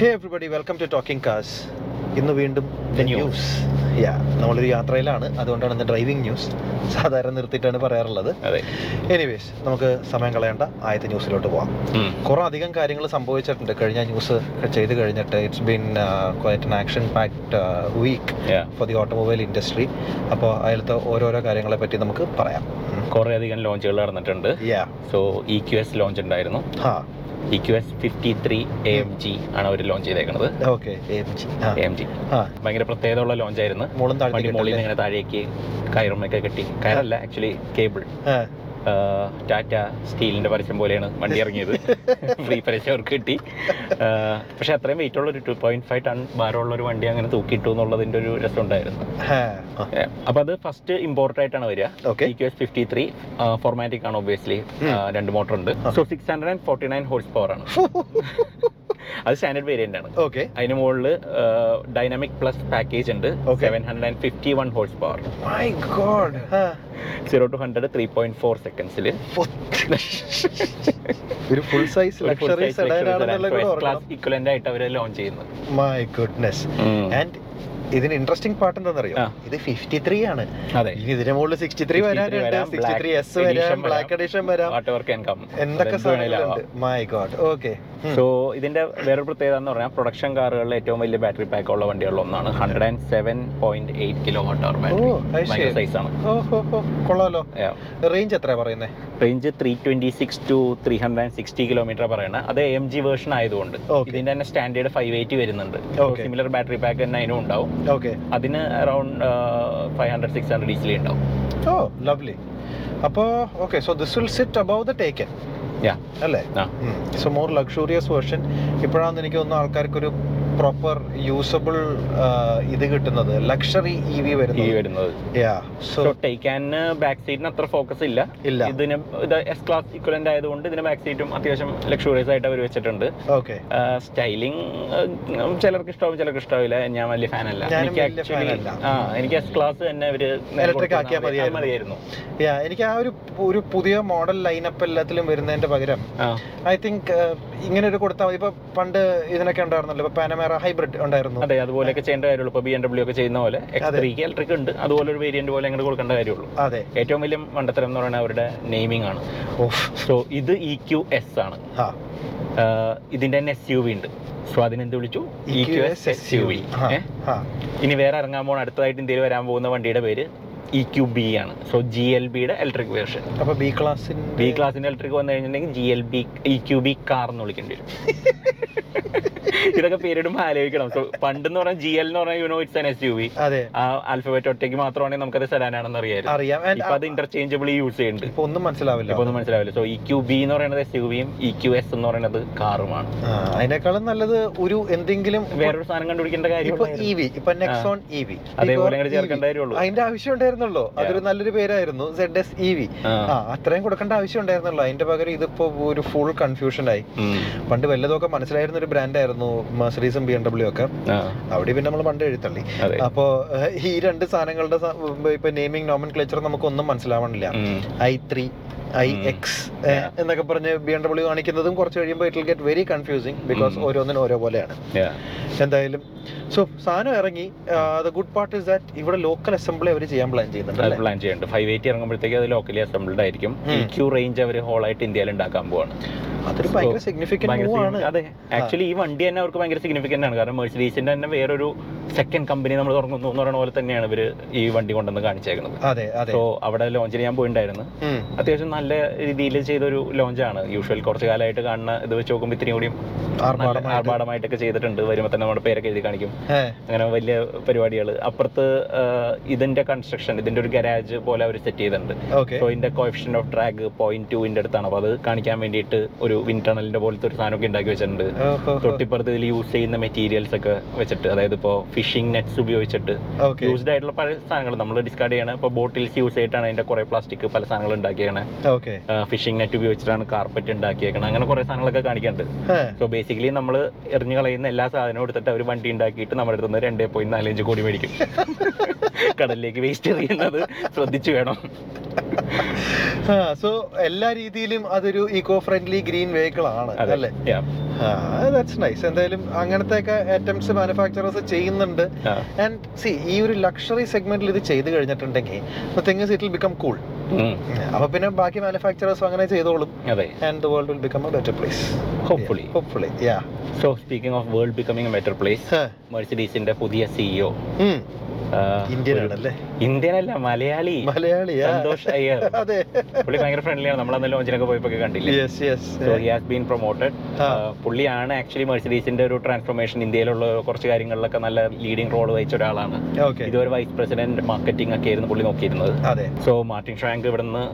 Hey everybody welcome to talking cars ഇന്ന് വീണ്ടും news യാ നമ്മളൊരു യാത്രയിലാണ്. അതുകൊണ്ടാണ് ഇന്ന് ഡ്രൈവിംഗ് ന്യൂസ് സാധാരണ നിർത്തിയിട്ടാണ് പറയാറുള്ളത്. എനിവേസ് നമുക്ക് സമയം കളയേണ്ട ആദ്യത്തെ ന്യൂസിലോട്ട് പോവാം. കുറേ അധികം കാര്യങ്ങൾ സംഭവിച്ചിട്ടുണ്ട്. കഴിഞ്ഞ ന്യൂസ് ചെയ്ത് കഴിഞ്ഞിട്ട് it's been quite an action packed week. For the automobile industry അപ്പോൾ അതിലത്തെ ഓരോരോ കാര്യങ്ങളെ പറ്റി നമുക്ക് പറയാം. കുറേ അധികം ലോഞ്ചുകൾ നടന്നിട്ടുണ്ട്. Yeah so E Q S launch ഉണ്ടായിരുന്നു. ഹാ E Q S fifty three A M G ആണ് അവർ ലോഞ്ച് ചെയ്തേക്കുന്നത് എം എ ജി ഭയങ്കര പ്രത്യേകതയുള്ള ലോഞ്ച് ആയിരുന്നു. വണ്ടി മുകളിൽ നിന്ന് ഇങ്ങനെ താഴേക്ക് കയറുമൊക്കെ കെട്ടി. കയറല്ല ആക്ച്വലി കേബിൾ ടാറ്റ സ്റ്റീലിന്റെ പരസ്യം പോലെയാണ് വണ്ടി ഇറങ്ങിയത്. ഫ്രീ പരസ്യം അവർക്ക് കിട്ടി. പക്ഷെ അത്രയും വെയിറ്റ് ഉള്ള ഒരു ടു പോയിന്റ് ഫൈവ് ടൺ ഭാരമുള്ള ഒരു വണ്ടി അങ്ങനെ തൂക്കിയിട്ടു എന്നുള്ളതിന്റെ ഒരു രസം ഉണ്ടായിരുന്നു. അപ്പോൾ അത് ഫസ്റ്റ് ഇമ്പോർട്ട് ആയിട്ടാണ് വരിക. Okay E Q S fifty three four matic ആണ് ഒബ്വിയസ്ലി രണ്ട് മോട്ടർ ഉണ്ട്. So six hundred and forty nine horse power ആണ്. അത് സ്റ്റാൻഡേർഡ് വേരിയന്റ് ആണ്. ഓക്കെ അതിന് മുകളിൽ ഡൈനാമിക് പ്ലസ് പാക്കേജ് ഉണ്ട്. Seven hundred and fifty one horse power zero to hundred three point four സെക്കൻഡ്സിൽ ഒരു ഫുൾ സൈസ് ലക്ഷറി സെഡാൻ ആണെന്നുള്ള class equivalent ആയിട്ട് അവർ ലോഞ്ച് ചെയ്യുന്നത്. മൈ ഗുഡ്നസ് ആൻഡ് ഇതിന് ഇൻട്രസ്റ്റിംഗ് പാട്ട് എന്താണെന്നറിയോ. ഇത് ഫിഫ്റ്റി ത്രീ ആണ് ഇതിന് മുകളിൽ സിക്സ്റ്റി ത്രീ 63 വരാനുണ്ട് സിക്സ്റ്റി ത്രീ എസ് വരാം ബ്ലാക്ക് എഡിഷൻ വരാം. എന്തൊക്കെ മൈ ഗോഡ് ഓക്കെ സോ ഇതിന്റെ വേറൊരു പ്രത്യേകത എന്ന് പറഞ്ഞാൽ പ്രൊഡക്ഷൻ കാറുകളിൽ ഏറ്റവും വലിയ ബാറ്ററി പാക്ക് ഉള്ള വണ്ടികളിൽ ഒന്നാണ് hundred and seven point eight kilowatt hour battery അത് സൈസ് ആണ്. കൊള്ളാലോ. റേഞ്ച് എത്ര പറയുന്നത് range three twenty six to three hundred and sixty kilometre പറയണത് അത് എം ജി വേർഷൻ ആയതുകൊണ്ട്. ഇതിന്റെ തന്നെ സ്റ്റാൻഡേർഡ് ഫൈവ് എയ്റ്റി വരുന്നുണ്ട്. സിമിലർ ബാറ്ററി പാക്ക് തന്നെ അതിനും ഉണ്ടാവും. ഓക്കെ അതിന് around five hundred six hundred easily ഉണ്ടാവും. ഓ ലവ്ലി അപ്പോൾ okay so this will sit above the Taycan. അല്ലേ? സോ മോർ ലക്ഷൂറിയസ് വേർഷൻ ഇപ്പോഴാണെന്ന് എനിക്ക് തോന്നുന്നു ആൾക്കാർക്കൊരു പ്രോപ്പർ യൂസബിൾ ഇത് കിട്ടുന്നത്. ലക്ഷറി ഇ വി വരുന്നത്. സോ ടേക്ക് ടേക്കാന് ബാക്ക് സീറ്റിന് അത്ര ഫോക്കസ് ഇല്ല. ഇല്ല. ഇതിന് ഇത് എസ് ക്ലാസ് ഇക്വലന്റ് ആയതുകൊണ്ട് ഇതിന് ബാക്ക് സീറ്റും അത്യാവശ്യം ലക്ഷൂറിയസ് ആയിട്ട് അവർ വെച്ചിട്ടുണ്ട്. ഓക്കെ സ്റ്റൈലിംഗ് ചിലർക്ക് ഇഷ്ടാവും ചിലർക്ക് ഇഷ്ടാവില്ല. ഞാൻ വലിയ ഫാൻ അല്ല. എനിക്ക് അല്ല. ആ എനിക്ക് എസ് ക്ലാസ് തന്നെ അവർ ഇലക്ട്രിക് മതിയായിരുന്നു. എനിക്ക് ആ ഒരു ഒരു പുതിയ മോഡൽ ലൈനപ്പ് എല്ലാത്തിലും വരുന്നതിന്റെ പകരം ഐ തിങ്ക് ഇങ്ങനെ ഒരു കൊടുത്താൽ മതി. ഇപ്പൊ പണ്ട് ഇതിനൊക്കെ ഉണ്ടായിരുന്നല്ലോ. ഇപ്പൊ ഹൈബ്രിഡ് ഉണ്ടായിരുന്നു. അതെ അതുപോലെയൊക്കെ ചെയ്യേണ്ട കാര്യമുള്ളൂ. ബി എം ഡബ്ല്യു ഒക്കെ ചെയ്യുന്ന പോലെ എക്സ് ത്രീക്ക് ഇലക്ട്രിക് ഉണ്ട്. അതുപോലെ ഒരു വേരിയന്റ് പോലെ അങ്ങോട്ട് കൊടുക്കേണ്ട കാര്യമുള്ളൂ. അതെ. ഏറ്റവും വലിയ മണ്ടത്തരം എന്ന് പറയുന്നത് അവരുടെ നെയിമിംഗ് ആണ്. സോ ഇത് ഇ ക്യു എസ് ആണ്. ഇതിന്റെ തന്നെ എസ് യു വി ഉണ്ട്. സോ അതിനെന്ത് വിളിച്ചു? E Q S S U V. ഇനി വേറെ ഇറങ്ങാൻ പോകുന്ന അടുത്തതായിട്ട് ഇന്ത്യയിൽ വരാൻ പോകുന്ന വണ്ടിയുടെ പേര് ഇ ക്യു ബി ആണ്. സോ ജി എൽ ബിയുടെ ഇലക്ട്രിക് വേർഷൻ അപ്പൊ ബി ക്ലാസ് ബി ക്ലാസിന്റെ ഇലക്ട്രിക് വന്നു കഴിഞ്ഞിട്ടുണ്ടെങ്കിൽ G L B E Q B car എന്ന് വിളിക്കേണ്ടി വരും. ഇതൊക്കെ പേരിടുമ്പോൾ ആലോചിക്കണം. സോ പണ്ട് എന്ന് പറഞ്ഞാൽ ജി എൽ എന്ന് പറഞ്ഞാൽ you know it's an S U V ആ ആൽഫബറ്റ് ഒറ്റയ്ക്ക് മാത്രമാണെങ്കിൽ നമുക്കത് സെഡാനാണെന്ന് അറിയാമായിരുന്നു. അറിയാം. And ഇപ്പൊ അത് ഇന്റർചേഞ്ചബിളി യൂസ് ചെയ്യുന്നുണ്ട്. ഇപ്പൊ ഒന്നും മനസ്സിലാവില്ല. ഇപ്പൊ ഒന്നും മനസ്സിലാവില്ല. സോ ഇ ക്യു ബി എന്ന് പറയുന്നത് എസ് യു വിയും ഇ ക്യു എസ് എന്ന് പറയുന്നത് കാറുമാണ് അതിനേക്കാളും നല്ലത് ഒരു എന്തെങ്കിലും വേറൊരു സാധനം കണ്ടുപിടിക്കേണ്ട ഇപ്പൊ കാര്യം ഇ വി ഇപ്പൊ നെക്സോൺ ഇ വി അതേപോലെ ചേർക്കേണ്ട കാര്യമുള്ളൂ. അതിന്റെ ആവശ്യം ഉണ്ടായിരുന്നുള്ളൂ അതൊരു നല്ലൊരു പേരായിരുന്നു. സെഡ് എസ് ഇ വി ആ. അത്രയും കൊടുക്കേണ്ട ആവശ്യം ഉണ്ടായിരുന്നല്ലോ അതിന്റെ പകരം ഇതിപ്പോ ഒരു ഫുൾ കൺഫ്യൂഷൻ ആയി പണ്ട് വല്ലതൊക്കെ മനസ്സിലായിരുന്ന ഒരു ബ്രാൻഡ് ആയിരുന്നു മെർസഡീസും ബി എം ഡബ്ല്യു ഒക്കെ. അവിടെ പിന്നെ നമ്മൾ പണ്ട് എഴുത്തള്ളി അപ്പോ ഈ രണ്ട് സാധനങ്ങളുടെ ഇപ്പൊ നെയിമിംഗ് നോമൻ ക്ലേച്ചർ നമുക്കൊന്നും മനസ്സിലാവണില്ല. ഐ ത്രീ ഐ എക്സ് എന്നൊക്കെ പറഞ്ഞ് ബി എം ഡബ്ല്യു കാണിക്കുന്നതും കുറച്ച് കഴിയുമ്പോൾ it will get very confusing because ഓരോന്നിനും ഓരോ പോലെയാണ്. എന്തായാലും സോ സാധനം ഇറങ്ങി. The good part is that ഇവിടെ ലോക്കൽ അസംബ്ലി അവർ ചെയ്യാൻ പ്ലാൻ ചെയ്യുന്നുണ്ട് പ്ലാൻ ചെയ്യുന്നുണ്ട്. ഫൈവ് എയ്റ്റി ഇറങ്ങുമ്പോഴത്തേക്ക് അത് ലോക്കലി അസംബിൾഡ് ആയിരിക്കും. ഉം. ക്യൂ റേഞ്ച് അവർ ഹോളായിട്ട് ഇന്ത്യയിൽ ഉണ്ടാക്കാൻ പോവാണ്. അതൊരു ഭയങ്കര ആണ് significant- അതെ. ആക്ച്വലി ഈ വണ്ടി തന്നെ അവർക്ക് ഭയങ്കര സിഗ്നിഫിക്കന്റ് ആണ്. കാരണം മെഴ്സിഡീസിന്റെ തന്നെ വേറൊരു സെക്കൻഡ് കമ്പനി നമ്മൾ തുറങ്ങുന്നു എന്ന് പറയുന്ന പോലെ തന്നെയാണ് ഇവർ ഈ വണ്ടി കൊണ്ടുവന്ന് കാണിച്ചേക്കുന്നത്. അതെ സോ അവിടെ ലോഞ്ചിന് ഞാൻ പോയിണ്ടായിരുന്നു. അത്യാവശ്യം നല്ല രീതിയിൽ ചെയ്തൊരു ലോഞ്ചാണ് യൂഷ്വൽ കുറച്ച് കാലമായിട്ട് കാണുന്ന ഇത് വെച്ച് നോക്കുമ്പോൾ ഇത്രയും കൂടിയും ആർഭാടമായിട്ടൊക്കെ ചെയ്തിട്ടുണ്ട്. വരുമ്പോൾ തന്നെ നമ്മുടെ പേരൊക്കെ എഴുതി കാണിക്കും. അങ്ങനെ വലിയ പരിപാടികൾ അപ്പുറത്ത് ഇതിന്റെ കൺസ്ട്രക്ഷൻ ഇതിന്റെ ഒരു ഗരാജ് പോലെ അവർ സെറ്റ് ചെയ്തിട്ടുണ്ട്. സോ ഇതിന്റെ കോഫിഷൻ ഓഫ് ഡ്രാഗ് പോയിന്റ് ടുവിന്റെ അടുത്താണ്. അപ്പൊ അത് കാണിക്കാൻ വേണ്ടിയിട്ട് ഒരു വിൻ ടണലിന്റെ പോലത്തെ ഒരു സാധനമൊക്കെ ഉണ്ടാക്കി വെച്ചിട്ടുണ്ട്. തൊട്ടിപ്പുറത്ത് ഇതിൽ യൂസ് ചെയ്യുന്ന മെറ്റീരിയൽസ് ഒക്കെ വെച്ചിട്ട് അതായത് ഇപ്പോ ഫിഷിംഗ് നെറ്റ്സ് ഉപയോഗിച്ചിട്ട് യൂസ്ഡ് ആയിട്ടുള്ള പല സാധനങ്ങൾ നമ്മൾ ഡിസ്കാർഡ് ചെയ്യണം. ഇപ്പൊ ബോട്ടിൽസ് യൂസ് ചെയ്തിട്ടാണ് അതിന്റെ കുറെ പ്ലാസ്റ്റിക് പല സാധനങ്ങൾ ഉണ്ടാക്കിയാണ് ഫിഷിംഗ് നെറ്റ് ഉപയോഗിച്ചിട്ടാണ് കാർപ്പറ്റ് ഉണ്ടാക്കിയേക്കണം. അങ്ങനെ കുറെ സാധനങ്ങളൊക്കെ കാണിക്കുന്നുണ്ട് സോ ബേസിക്കലി നമ്മൾ എറിഞ്ഞു കളയുന്ന എല്ലാ സാധനവും എടുത്തിട്ട് അവർ വണ്ടി ഉണ്ടാക്കിയിട്ട് നമ്മുടെ അടുത്ത് നിന്ന് രണ്ടേ പോയിന്റ് നാലഞ്ച് കോടി മേടിക്കും. കടലിലേക്ക് വേസ്റ്റ് എറിയുന്നത് ശ്രദ്ധിച്ചു വേണം. സോ എല്ലാ രീതിയിലും അതൊരു ഇക്കോ ഫ്രണ്ട്ലി ഗ്രീൻ വെഹിക്കിൾ ആണ് അല്ലേ. ദാറ്റ്സ് നൈസ് എന്തായാലും അങ്ങനത്തെ ഒക്കെ അറ്റംപ്റ്റ്സ് മാനുഫാക്ചറേഴ്സ് ചെയ്യുന്നുണ്ട് ആൻഡ് സി ഈ ഒരു ലക്ഷറി സെഗ്മെന്റിൽ ഇത് ചെയ്ത് കഴിഞ്ഞിട്ടുണ്ടെങ്കിൽ things it will become cool. അപ്പൊ പിന്നെ ബാക്കി മാനുഫാക്ചറേഴ്സും അങ്ങനെ ചെയ്തോളും. And the world will become a better place Hopefully. Hopefully yeah so speaking of world becoming a better place മെർസിഡീസിന്റെ പുതിയ E സിഇഒ ഇന്ത്യൻ ആണല്ലേ ഇന്ത്യൻ അല്ല മലയാളി. മലയാളിയാ സന്തോഷ് അതെ. പുള്ളി ഭയങ്കര ഫ്രണ്ട്ലിയാണ് നമ്മൾ അന്ന് ലോഞ്ചിനൊക്കെ പോയപ്പോ കണ്ടില്ലേ? Yes yes so he has been promoted പുള്ളിയാണ് ആക്ച്വലി മെഴ്സിഡീസിന്റെ ഒരു ട്രാൻസ്ഫോർമേഷൻ ഇന്ത്യയിലുള്ള കുറച്ച് കാര്യങ്ങളിലൊക്കെ നല്ല ലീഡിംഗ് റോൾ വഹിച്ച ഒരാളാണ്. ഇതുവരെ വൈസ് പ്രസിഡന്റ് മാർക്കറ്റിംഗ് ഒക്കെ ആയിരുന്നു പുള്ളി നോക്കിയിരുന്നത്. സോ മാർട്ടിൻ ഷ്രാങ്ക് ഇവിടെ നിന്ന്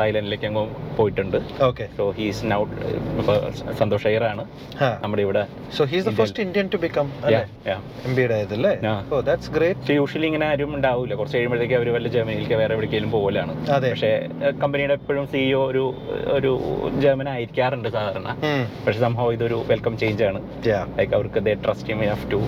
തായ്ലൻഡിലേക്ക് അങ്ങ് പോയിട്ടുണ്ട്. So he's now Santosh Iyer ആണ്. നമ്മുടെ ഇവിടെ so he's the first Indian to become അല്ലേ? എം ബിയുടെ ആയതല്ലേ. ഓ ദാറ്റ്സ് ഗ്രേറ്റ് യൂഷ്വലി ഇങ്ങനെ ആരും ഉണ്ടാവില്ല കുറച്ച് കഴിയുമ്പോഴത്തേക്ക് അവർ വല്ല ജർമ്മനിയിലേക്ക് വേറെ എവിടേക്കെങ്കിലും പോകലാണ് പക്ഷേ കമ്പനിയുടെ എപ്പോഴും സിഇഒ ഒരു ഒരു ജർമ്മൻ ആയിരിക്കാറുണ്ട് സാധാരണ. പക്ഷെ സംഭവം ഇതൊരു വെൽക്കം ചേഞ്ച് ആണ്. ലൈക്ക് അവർക്ക് they trust him enough to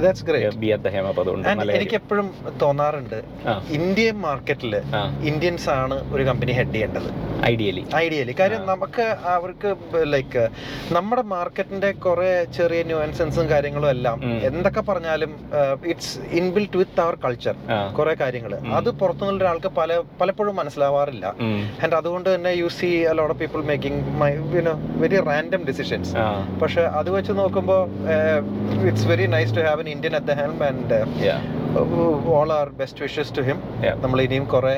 that's great be at the helm അപ്പോൾ അതുകൊണ്ട് എനിക്ക് എപ്പോഴും തോന്നാറുണ്ട് ഇന്ത്യൻ മാർക്കറ്റിൽ ഇന്ത്യൻസ് ആണ് ഒരു കമ്പനി ഹെഡ് ചെയ്യേണ്ടത്. ഐഡിയലി ഐഡിയലി കാര്യം നമുക്ക് അവർക്ക് ലൈക്ക് നമ്മുടെ മാർക്കറ്റിന്റെ കുറെ ചെറിയ ന്യൂൻസൻസും കാര്യങ്ങളും എല്ലാം എന്തൊക്കെ പറഞ്ഞാലും it's inbuilt with our culture കുറെ കാര്യങ്ങൾ. അത് പുറത്തുനിന്നുള്ള ഒരാൾക്ക് പല പലപ്പോഴും മനസ്സിലാവാറില്ല. ആൻഡ് അതുകൊണ്ട് തന്നെ you see lot of people making my you know very random decisions പക്ഷെ അത് വെച്ച് നോക്കുമ്പോൾ it's very nice to have an Indian at the helm and all our best wishes to him Yeah. നമ്മൾ ഇനിയും കുറെ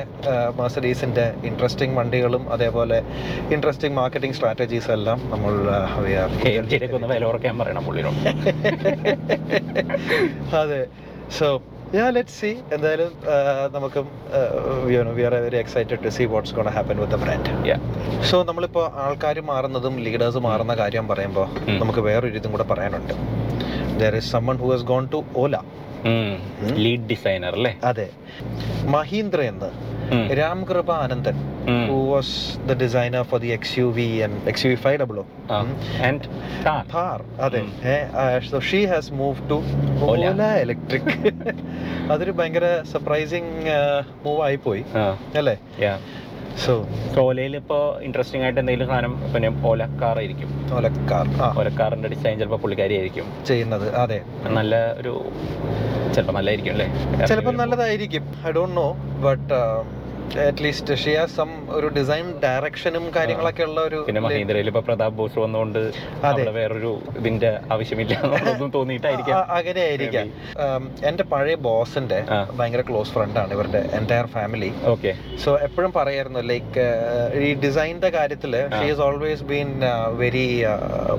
മെർസഡീസിന്റെ interesting വണ്ടികളും അതേപോലെ interesting marketing strategies എല്ലാം നമ്മൾ അതെ. സോ യാ ലെറ്റ് സി എന്തായാലും നമുക്കും we are very excited to see what's gonna happen with the brand Yeah. So നമ്മളിപ്പോൾ ആൾക്കാർ മാറുന്നതും ലീഡേഴ്സ് മാറുന്ന കാര്യം പറയുമ്പോൾ. നമുക്ക് വേറൊരു ഇതും കൂടെ പറയാനുണ്ട് there is someone who has gone to Ola lead designer അല്ലേ അതെ മഹീന്ദ്ര എന്ന്. രാംകൃപ ആനന്ദൻ ഉം. who was the designer for X U V XUV 500. ആ. ഉം. And Thar. Thar, അതെ ഉം. So she has move to. Ola electric അതൊരു ഭയങ്കര സർപ്രൈസിങ് മൂവ് ആയി പോയി ആ, അല്ലേ. സോ ഓലയിൽ ഇപ്പോ ഇൻട്രസ്റ്റിംഗ് ആയിട്ട് എന്തെങ്കിലും സാധനം പിന്നെ ഓലക്കാറായിരിക്കും. ഓലക്കാർ ആ. ഓല കാറിന്റെ ഡിസൈൻ ചിലപ്പോൾ പുള്ളിക്കാരി ആയിരിക്കും ചെയ്യുന്നത് അതെ. നല്ല ഒരു ചിലപ്പോൾ നല്ലതായിരിക്കും അല്ലേ? ചിലപ്പോൾ നല്ലതായിരിക്കും. I don't know but at least she has some ഒരു ഡിസൈൻ ഡയറക്ഷനും കാര്യങ്ങളൊക്കെ ഉള്ള ഒരു പിന്നെ മഹീന്ദ്രയിൽ ഇപ്പൊ പ്രതാപ് ബോസ് വന്നുകൊണ്ട് വേറൊരു ഇതിന്റെ ആവശ്യമില്ല തോന്നിയിട്ടായിരിക്കാം. അങ്ങനെ ആയിരിക്കാം എന്റെ പഴയ ബോസിന്റെ. ഭയങ്കര ക്ലോസ് ഫ്രണ്ടാണ് ഇവരുടെ എന്റയർ ഫാമിലി ഓക്കെ സോ എപ്പോഴും പറയായിരുന്നു ലൈക്ക് ഈ ഡിസൈനിന്റെ കാര്യത്തിൽ she is always been very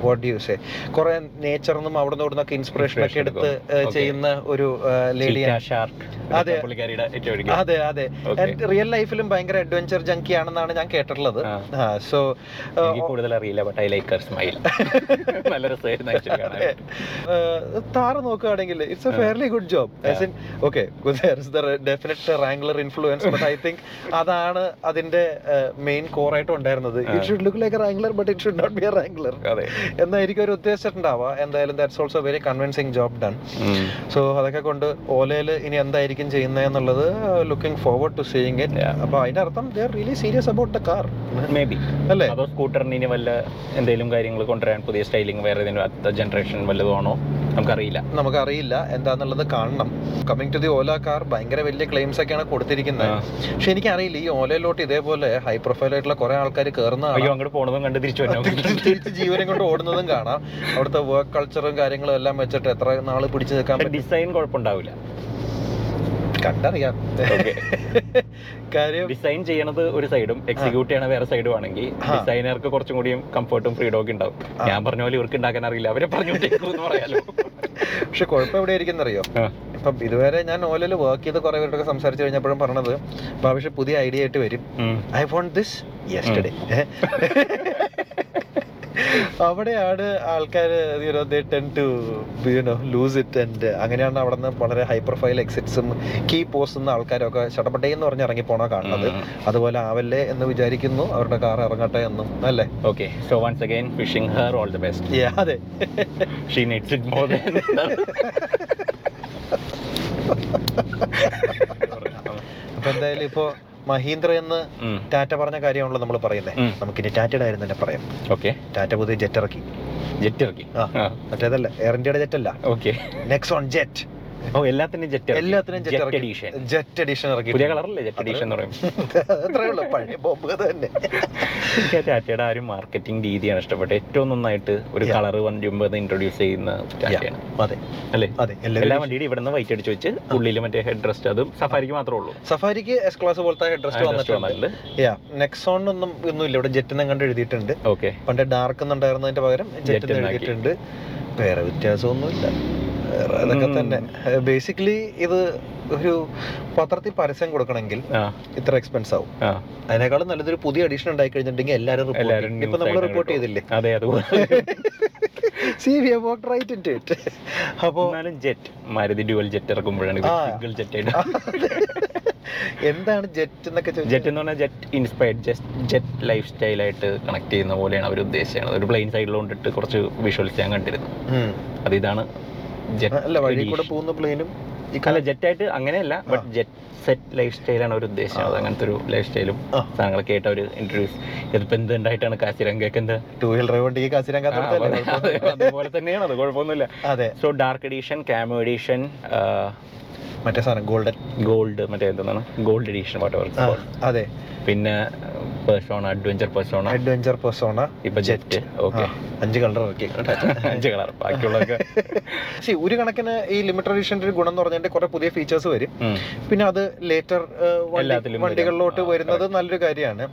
what you say കുറെ നേച്ചറിനും അവിടെ നിന്ന് ഇവിടുന്നൊക്കെ ഇൻസ്പിറേഷൻ ഒക്കെ എടുത്ത്. ചെയ്യുന്ന ഒരു ലേഡിയാണ് അതെ. അതെ അതെ. റിയൽ റിയൽ ലൈഫിലും ഭയങ്കര അഡ്വഞ്ചർ ജങ്കി ആണെന്നാണ് ഞാൻ കേട്ടിട്ടുള്ളത്. സോ കൂടുതൽ അറിയില്ല ബട്ട് ഐ ലൈക്ക് സ്മൈൽ നല്ല. താറ് നോക്കുകയാണെങ്കിൽ it's a fairly good job Yeah. Okay definite Wrangler influence but I think അതാണ് അതിന്റെ മെയിൻ കോർ ആയിട്ട് ഉണ്ടായിരുന്നത്. It should look like Wrangler but it should not be a Wrangler എന്നായിരിക്കും ഒരു ഉദ്ദേശിച്ചിട്ടുണ്ടാവുക എന്തായാലും that's also very convincing job done so അതൊക്കെ കൊണ്ട് ഓലയിൽ ഇനി എന്തായിരിക്കും ചെയ്യുന്നത് എന്നുള്ളത് looking forward to seeing it. അപ്പൊ അതിന്റെ അർത്ഥം they really serious about the car Maybe. അല്ലേ? അതോ സ്കൂട്ടറിന് ഇനി വല്ല എന്തെങ്കിലും കാര്യങ്ങൾ കൊണ്ടുവരാൻ പുതിയ സ്റ്റൈലിംഗ് വേറെ ഏതെങ്കിലും അടുത്ത ജനറേഷൻ വല്ലതുമാണോ നമുക്കറിയില്ല. നമുക്കറിയില്ല എന്താന്നുള്ളത് കാണണം. Coming to the Ola car ഭയങ്കര വലിയ ക്ലെയിംസ് ഒക്കെയാണ് കൊടുത്തിരിക്കുന്നത്. പക്ഷെ എനിക്കറിയില്ല ഈ ഓലയിലോട്ട് ഇതേപോലെ ഹൈ പ്രൊഫൈൽ ആയിട്ടുള്ള കുറെ ആൾക്കാർ കയറുന്ന അയ്യോ അങ്ങോട്ട് പോണതും കണ്ട് തിരിച്ചു തിരിച്ച് ജീവനം കൊണ്ട് ഓടുന്നതും കാണാം. അവിടുത്തെ വർക്ക് കൾച്ചറും കാര്യങ്ങളും എല്ലാം വെച്ചിട്ട് എത്ര നാൾ പിടിച്ചു നിൽക്കാൻ ഡിസൈൻ കുഴപ്പമുണ്ടാവില്ല. കണ്ടറിയാം. കാര്യം ഡിസൈൻ ചെയ്യണത് ഒരു സൈഡും എക്സിക്യൂട്ട് ചെയ്യണ വേറെ സൈഡും ആണെങ്കിൽ ഡിസൈനർക്ക് കുറച്ചും കൂടിയും കംഫർട്ടും ഫ്രീഡം ഒക്കെ ഉണ്ടാവും. ഞാൻ പറഞ്ഞ പോലെ ഇവർക്ക് ഉണ്ടാക്കാൻ അറിയില്ല. അവരെ പറഞ്ഞു പറയാലോ. പക്ഷെ കുഴപ്പം എവിടെ ഇരിക്കുന്നറിയോ. ഇപ്പം ഇതുവരെ ഞാൻ ഓലയിൽ വർക്ക് ചെയ്ത് കുറെ പേരോടൊക്കെ സംസാരിച്ചു കഴിഞ്ഞപ്പോഴും പറഞ്ഞത് പക്ഷെ പുതിയ ഐഡിയ ആയിട്ട് വരും. ഐ വോണ്ട് ദിസ് യെസ്റ്റർഡേ അവിടെയാണ് ആൾക്കാർ to you know lose it and അങ്ങനെയാണ് അവിടെ നിന്ന് വളരെ ഹൈ പ്രൊഫൈൽ എക്സിറ്റ്സും കീ പോസ്റ്റ് ആൾക്കാരൊക്കെ ചടപടേ എന്ന് പറഞ്ഞ് ഇറങ്ങി പോണ കാണുന്നത് അതുപോലെ ആവല്ലേ എന്ന് വിചാരിക്കുന്നു. അവരുടെ കാർ ഇറങ്ങട്ടെ എന്നും അല്ലേ? Okay so once again wishing her all the best അതെ. She needs it more than അപ്പൊ എന്തായാലും ഇപ്പോ മഹീന്ദ്ര എന്ന് ടാറ്റ പറഞ്ഞ കാര്യമാണല്ലോ നമ്മൾ പറയുന്നത് നമുക്ക് നമുക്കിനി ടാറ്റയുടെ കാര്യം തന്നെ പറയാം. ഓക്കെ. ടാറ്റ പുതിയ ജെറ്റ് ഇറക്കി. ജെറ്റ് ഇറക്കി. ആ. മറ്റേതല്ല എയർ ഇന്ത്യയുടെ ജെറ്റ് അല്ല ഓക്കെ. നെക്സോൺ ജെറ്റ് ഓ എല്ലാത്തിനും ജെറ്റ് എല്ലാത്തിനും ജെറ്റ് ഇറക്കി. ജെറ്റ് എഡിഷൻ ഇറക്കി. പുതിയ കളറല്ലേ ജെറ്റ് എഡിഷൻ എന്ന് പറയും അത്രേ ഉള്ളൂ. പഴയ ബോംബ് തന്നെ. ടാറ്റയുടെ ആ ഒരു മാർക്കറ്റിംഗ് രീതിയാണ് ഇഷ്ടപ്പെട്ടത്. ഏറ്റവും നന്നായിട്ട് ഒരു കളർ വണ്ടിയുമ്പോൾ ഇൻട്രൊഡ്യൂസ് ചെയ്യുന്ന ടാറ്റയാണ്. അതെ. അല്ലേ? അതെ. എല്ലാ വണ്ടിയുടെ ഇവിടെ നിന്ന് വൈറ്റ് അടിച്ച് വെച്ച് ഉള്ളിൽ മറ്റേ ഹെഡ് റെസ്റ്റ് അതും സഫാരിക്ക് മാത്രമേ ഉള്ളൂ. സഫാരിക്ക് എസ് ക്ലാസ് പോലത്തെ ഹെഡ് റെസ്റ്റ് വന്നിട്ടുണ്ട്. യാ നെക്സോണിനൊന്നും ഒന്നും ഇല്ല ഇവിടെ ജെറ്റ് കണ്ട് എഴുതിയിട്ടുണ്ട്. ഓക്കെ പണ്ട് ഡാർക്ക് എന്നുണ്ടായിരുന്നതിന്റെ പകരം ജെറ്റ് എഴുതിയിട്ടുണ്ട്. വേറെ വ്യത്യാസമൊന്നുമില്ല. അതൊക്കെ. തന്നെ. ബേസിക്കലി ഇത് ഒരു പത്രത്തിൽ പരസ്യം കൊടുക്കണമെങ്കിൽ ഇത്ര എക്സ്പെൻസ് ആവും. അതിനേക്കാളും നല്ലതൊരു പുതിയ അഡീഷൻ ഉണ്ടായി കഴിഞ്ഞിട്ടുണ്ടെങ്കിൽ എല്ലാവരും ഇപ്പൊ നമ്മൾ റിപ്പോർട്ട്. ചെയ്തില്ലേ? അതെ അതുപോലെ. C V walk right in it jet Maruti dual jet ഇറക്കുമ്പോഴാണ് single jet എന്താണ് ജെറ്റ് എന്നൊക്കെ ജെറ്റ് എന്ന് പറഞ്ഞാൽ jet inspired just jet life സ്റ്റൈലായിട്ട് connect ചെയ്യുന്ന പോലെയാണ് അവർ ഉദ്ദേശിച്ചത്. ഒരു പ്ലെയിൻ സൈഡിൽ കൊണ്ടിട്ട് കുറച്ച് വിഷ്വൽസ് ഞാൻ കണ്ടിരുന്നു. അത് ഇതാണ് അല്ല വഴി കൂടെ പോകുന്ന പ്ലെയിനും ഈ അല്ല ജെറ്റ് ആയിട്ട് അങ്ങനെയല്ല ബട്ട് ജെറ്റ് സെറ്റ് ലൈഫ് സ്റ്റൈലാണ് ഒരു ഉദ്ദേശം. അത് അങ്ങനത്തെ ഒരു ലൈഫ് സ്റ്റൈലും. സാധനങ്ങളൊക്കെ ആയിട്ട് അവർ ഇൻട്രൊഡ്യൂസ് ഇതിപ്പോ എന്തുണ്ടായിട്ടാണ് കാസിരംഗക്ക് എന്ത്? ടൂ വീലർ ഡ്രൈവ് അതെ, അതുപോലെ തന്നെയാണ് അത് കുഴപ്പമൊന്നുമില്ല. So dark edition camo edition മറ്റേ സാധനം ഗോൾഡൻ ഗോൾഡ് മറ്റേ എന്താണ്? ഗോൾഡ് എഡീഷൻ വാട്ട് അതെ. പിന്നെ Persona adventure Persona. Adventure Persona ഇപ്പൊ ജെറ്റ്. ഓക്കെ. അഞ്ച് കളർ ഇറക്കി. അഞ്ച് കളർ ബാക്കിയുള്ളതൊക്കെ. സി ഒരു കണക്കിന് ഈ ലിമിറ്റഡ് എഡിഷന്റെ ഒരു ഗുണം എന്ന് പറഞ്ഞാൽ കുറെ പുതിയ ഫീച്ചേഴ്സ് വരും. പിന്നെ അത് ലേറ്റർ. വണ്ടികളിലോട്ട് വരുന്നത് നല്ലൊരു കാര്യമാണ്.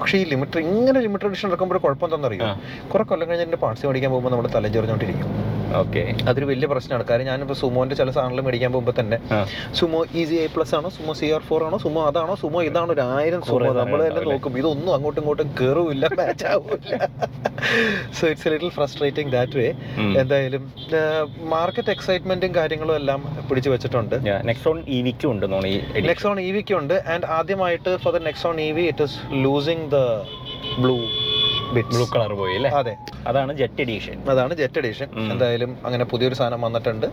പക്ഷേ ഈ ലിമിറ്റഡ് ഇങ്ങനെ ലിമിറ്റഡ് എഡിഷൻ ഇറക്കുമ്പോൾ കുഴപ്പം എന്താണെന്നറിയോ? ആ. കുറെ കൊല്ലം കഴിഞ്ഞ് പാർട്സ് മേടിക്കാൻ പോകുമ്പോൾ നമ്മൾ തലഞ്ചെറിഞ്ഞോണ്ടിരിക്കും. ഓക്കെ അതൊരു വലിയ പ്രശ്നമാണ്. കാര്യം ഞാനിപ്പോൾ സുമോന്റെ ചില സാധനങ്ങൾ മേടിക്കാൻ പോകുമ്പോൾ തന്നെ. സുമോ ഈസി ഐ പ്ലസ് ആണോ? സുമോ സി ആർ ഫോർ ആണോ? സുമോ അതാണോ? സുമോ ഇതാണോ? ഒരു ആയിരം സുമോ. നമ്മൾ തന്നെ നോക്കും. ഇതൊന്നും അങ്ങോട്ടും ഇങ്ങോട്ടും കയറുമില്ല മാച്ച് ആവില്ല. So it's little frustrating that way എന്തായാലും മാർക്കറ്റ് എക്സൈറ്റ്മെന്റും കാര്യങ്ങളും എല്ലാം പിടിച്ചു വെച്ചിട്ടുണ്ട്. നെക്സോൺ ഇ വിക്കും ഉണ്ട് നെക്സോൺ ഇ വിക്ക് ഉണ്ട്. ആൻഡ് ആദ്യമായിട്ട് for the Nexon EV it is losing the blue blue colour പോയി അല്ലേ അതെ. അതാണ് ജെറ്റ് എഡീഷൻ അതാണ് ജെറ്റ് എഡീഷൻ എന്തായാലും അങ്ങനെ പുതിയൊരു സാധനം വന്നിട്ടുണ്ട്.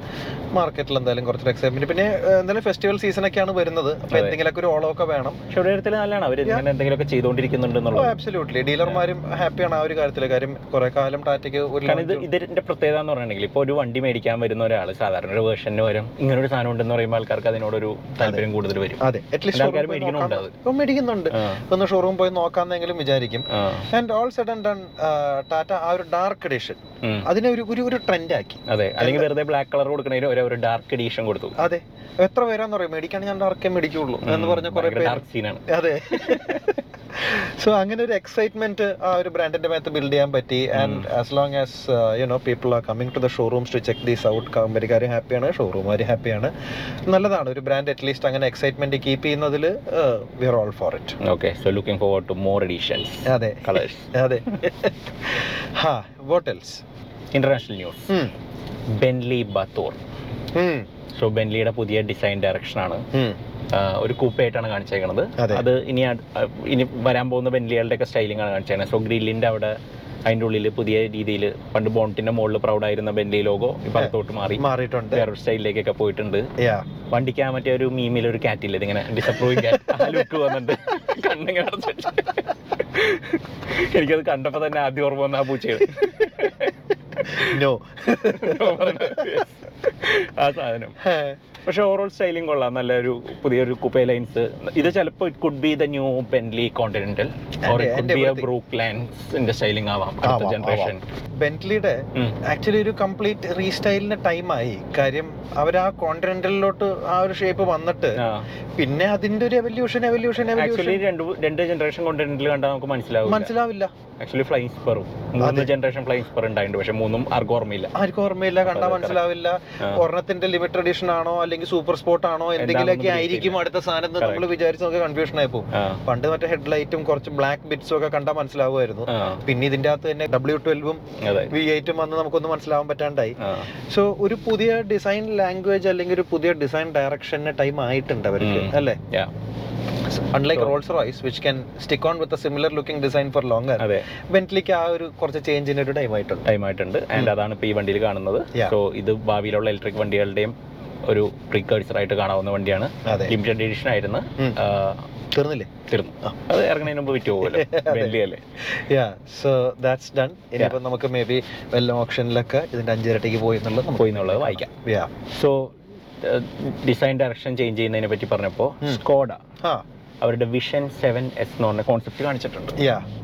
മാർക്കറ്റിൽ എന്തായാലും കുറച്ച് എക്സൈറ്റ്മെന്റ് പിന്നെ എന്തായാലും ഫെസ്റ്റിവൽ സീസൺ ഒക്കെയാണ് വരുന്നത്. അപ്പൊ എന്തെങ്കിലും എന്തെങ്കിലുമൊക്കെ ഒരു ഓളമൊക്കെ വേണം. ഒരു നല്ലതാണ്. അവർ ഇങ്ങനെ എന്തെങ്കിലുമൊക്കെ ചെയ്തുകൊണ്ടിരിക്കുന്നുണ്ടെന്നുള്ളത് ആബ്സല്യൂട്ട്ലി ഡീലർമാരും ഹാപ്പിയാണ് ആ ഒരു കാര്യത്തിൽ കാര്യം കുറെ കാലം ടാറ്റയ്ക്ക് ഒരു ഇത് ഇതിന്റെ പ്രത്യേകത എന്ന് പറഞ്ഞിട്ടുണ്ടെങ്കിൽ ഇപ്പോൾ ഒരു വണ്ടി മേടിക്കാൻ വരുന്ന ഒരാൾ സാധാരണ ഒരു വേർഷന് വരും ഇങ്ങനെ ഒരു സാധനം ഉണ്ടെന്ന് പറയുമ്പോൾ ആൾക്കാർക്ക് അതിനോടൊരു താല്പര്യം കൂടുതൽ വരും. അതെ. അറ്റ്ലീസ്റ്റ് മേടിക്കുന്നുണ്ട്. ഒന്ന് ഷോറൂം പോയി നോക്കാന്നെങ്കിലും വിചാരിക്കും. And all said and done Tata ആ ഒരു ഡാർക്ക് എഡിഷൻ. അതിനെ ഒരു ഒരു ഒരു ട്രെൻഡ് ആക്കി. അതെ അല്ലെങ്കിൽ വെറുതെ ബ്ലാക്ക് കളർ കൊടുക്കണേലും ഒരു- ഒരു ഡാർക്ക് എഡീഷൻ കൊടുത്തു. അതെ. എത്ര പേരാന്ന് പറയും മേടിക്കാൻ ഞാൻ ഡാർക്കേ മേടിക്കുള്ളൂ എന്ന് പറഞ്ഞ കുറെ ഡാർക്ക് സീനാണ് അതെ. സോ അങ്ങനെ ഒരു എക്സൈറ്റ്മെന്റ് ആ ഒരു ബ്രാൻഡിന്റെ മേത്ത് ബിൽഡ് ചെയ്യാൻ പറ്റി. And as long as you know people are coming to the showrooms to check these out കമ്പനിക്കാർ ഹാപ്പിയാണ് ഷോറൂമുകാർ ഹാപ്പിയാണ് നല്ലതാണ്. ഒരു ബ്രാൻഡ് അറ്റ്ലീസ്റ്റ് അങ്ങനെ എക്സൈറ്റ്മെന്റ് കീപ്പ് ചെയ്യുന്നതിൽ we are all for it okay so looking forward to more editions അതെ. അതെ. ഹാ what else international news Bentley Batur so ബെൻലിയുടെ പുതിയ ഡിസൈൻ ഡയറക്ഷൻ ആണ്. ഒരു കൂപ്പയായിട്ടാണ് കാണിച്ചേക്കണത്. അതെ. അത് ഇനി ഇനി വരാൻ പോകുന്ന ബെൻലികളുടെ ഒക്കെ സ്റ്റൈലിംഗ് ആണ് കാണിച്ചേക്കുന്നത് സോ ഗ്രില്ലിന്റെ അവിടെ അതിന്റെ ഉള്ളിൽ പുതിയ രീതിയിൽ പണ്ട് ബോണ്ടിന്റെ മുകളിൽ പ്രൗഡായിരുന്ന ബെൻലി ലോഗോ ഇപ്പുറത്തോട്ട് മാറി. മാറിയിട്ടുണ്ട്. വേറൊരു സ്റ്റൈലിലേക്കൊക്കെ പോയിട്ടുണ്ട്. വണ്ടിക്ക് ആ മറ്റേ ഒരു മീമിൽ ഒരു കാറ്റില്ല ഇതിങ്ങനെ ഡിസപ്രൂവിംഗ് ലുക്ക് കണ്ണിങ്ങനെ അടച്ച് എനിക്കത് കണ്ടപ്പോ തന്നെ ആദ്യം ഓർമ്മ വന്ന ആ പൂച്ചയാണ് നോ ആ സാധനം. പക്ഷെ ഓവറോൾ സ്റ്റൈലിംഗ് കൊള്ളാം. നല്ലൊരു പുതിയൊരു കുപ്പേ ലൈൻസ് ഇത് ചിലപ്പോ it could be the new Bentley Continental or it could എന്റെ ബി എ ഇവിടുത്തെ- ബ്രൂക്ക് ലൈൻസിന്റെ സ്റ്റൈലിംഗ് ആവാം അടുത്ത ജനറേഷൻ ബെന്റ്ലിയുടെ ആക്ച്വലി ഒരു കംപ്ലീറ്റ് റീസ്റ്റൈലിന് ടൈമായി കാര്യം അവർ ആ കോണ്ടിനെന്റലിലോട്ട് ആ ഒരു ഷേപ്പ് വന്നിട്ട് പിന്നെ അതിന്റെ ഒരു എവല്യൂഷൻ എവല്യൂഷൻ എവല്യൂഷൻ രണ്ട് രണ്ട് ജനറേഷൻ കോണ്ടിനെന്റൽ കണ്ടാൽ നമുക്ക് മനസ്സിലാവും മനസ്സിലാവില്ല. ആക്ച്വലി ഫ്ലൈങ് സ്പെറും മൂന്ന് ജനറേഷൻ ഫ്ലൈങ് സ്പെർ ഉണ്ടായിട്ടുണ്ട്. പക്ഷെ മൂന്നും ആർക്കും ഓർമ്മയില്ല. ആർക്കും ഓർമ്മയില്ല. കണ്ടാൽ മനസ്സിലാവില്ല. ഓർണത്തിന്റെ ഒരെണ്ണത്തിന്റെ ലിമിറ്റഡ് എഡിഷൻ ആണോ അല്ലെങ്കിൽ സൂപ്പർ സ്പോട്ട് ആണോ എന്തെങ്കിലുമൊക്കെ ആയിരിക്കും അടുത്ത സാധനം നമ്മൾ വിചാരിച്ച് നമുക്ക് കൺഫ്യൂഷൻ ആയി പോകും. പണ്ട് മറ്റേ ഹെഡ് ലൈറ്റും കുറച്ച് ബ്ലാക്ക് ബിറ്റ്സും ഒക്കെ കണ്ടാൽ മനസ്സിലാവുമായിരുന്നു. പിന്നെ ഇതിന്റെ അകത്ത് തന്നെ ഡബ്ല്യൂ ട്വൽവും വി എയ്റ്റും വന്ന് നമുക്കൊന്നും മനസ്സിലാവാൻ പറ്റാണ്ടായി. സോ ഒരു പുതിയ ഡിസൈൻ ലാംഗ്വേജ് അല്ലെങ്കിൽ ഒരു പുതിയ ഡിസൈൻ ഡയറക്ഷന് ടൈം ആയിട്ടുണ്ട് അവർക്ക്. അല്ലേ? Unlike Rolls Royce which can stick on with similar looking design for longer അതെ. ബെന്റ്ലിക്ക് ആ ഒരു കുറച്ച് ചേഞ്ചിന് ഒരു ടൈം ആയിട്ടുണ്ട്. ടൈം ആയിട്ടുണ്ട്. ആൻഡ് അതാണ് ഇപ്പോൾ ഈ വണ്ടിയിൽ കാണുന്നത്. സോ ഇത് ഭാവിയിലുള്ള ഇലക്ട്രിക് വണ്ടികളുടെയും ഒരു പ്രീകേഴ്സർ ആയിട്ട് കാണാവുന്ന വണ്ടിയാണ്. ലിമിറ്റഡ് എഡിഷൻ ആയിരുന്നു തീർന്നില്ലേ? തീർന്നു. അത് ഇറങ്ങുന്നതിന് മുമ്പ് വിറ്റ് പോകുമല്ലോ യാ സോ ദാറ്റ്സ് ഡൺ ഇനിയിപ്പോൾ നമുക്ക് മേ ബി വെല്ല ഓപ്ഷനിലൊക്കെ ഇതിന്റെ അഞ്ചിരട്ടിക്ക് പോയി എന്നുള്ളത് നമുക്ക് പോയി എന്നുള്ളത് വായിക്കാം yeah so design direction change ചെയ്യുന്നതിനെ പറ്റി പറഞ്ഞപ്പോൾ സ്കോഡ അവരുടെ വിഷൻ സെവൻ എസ് എന്ന് പറഞ്ഞ കോൺസെപ്റ്റ് കാണിച്ചിട്ടുണ്ട്.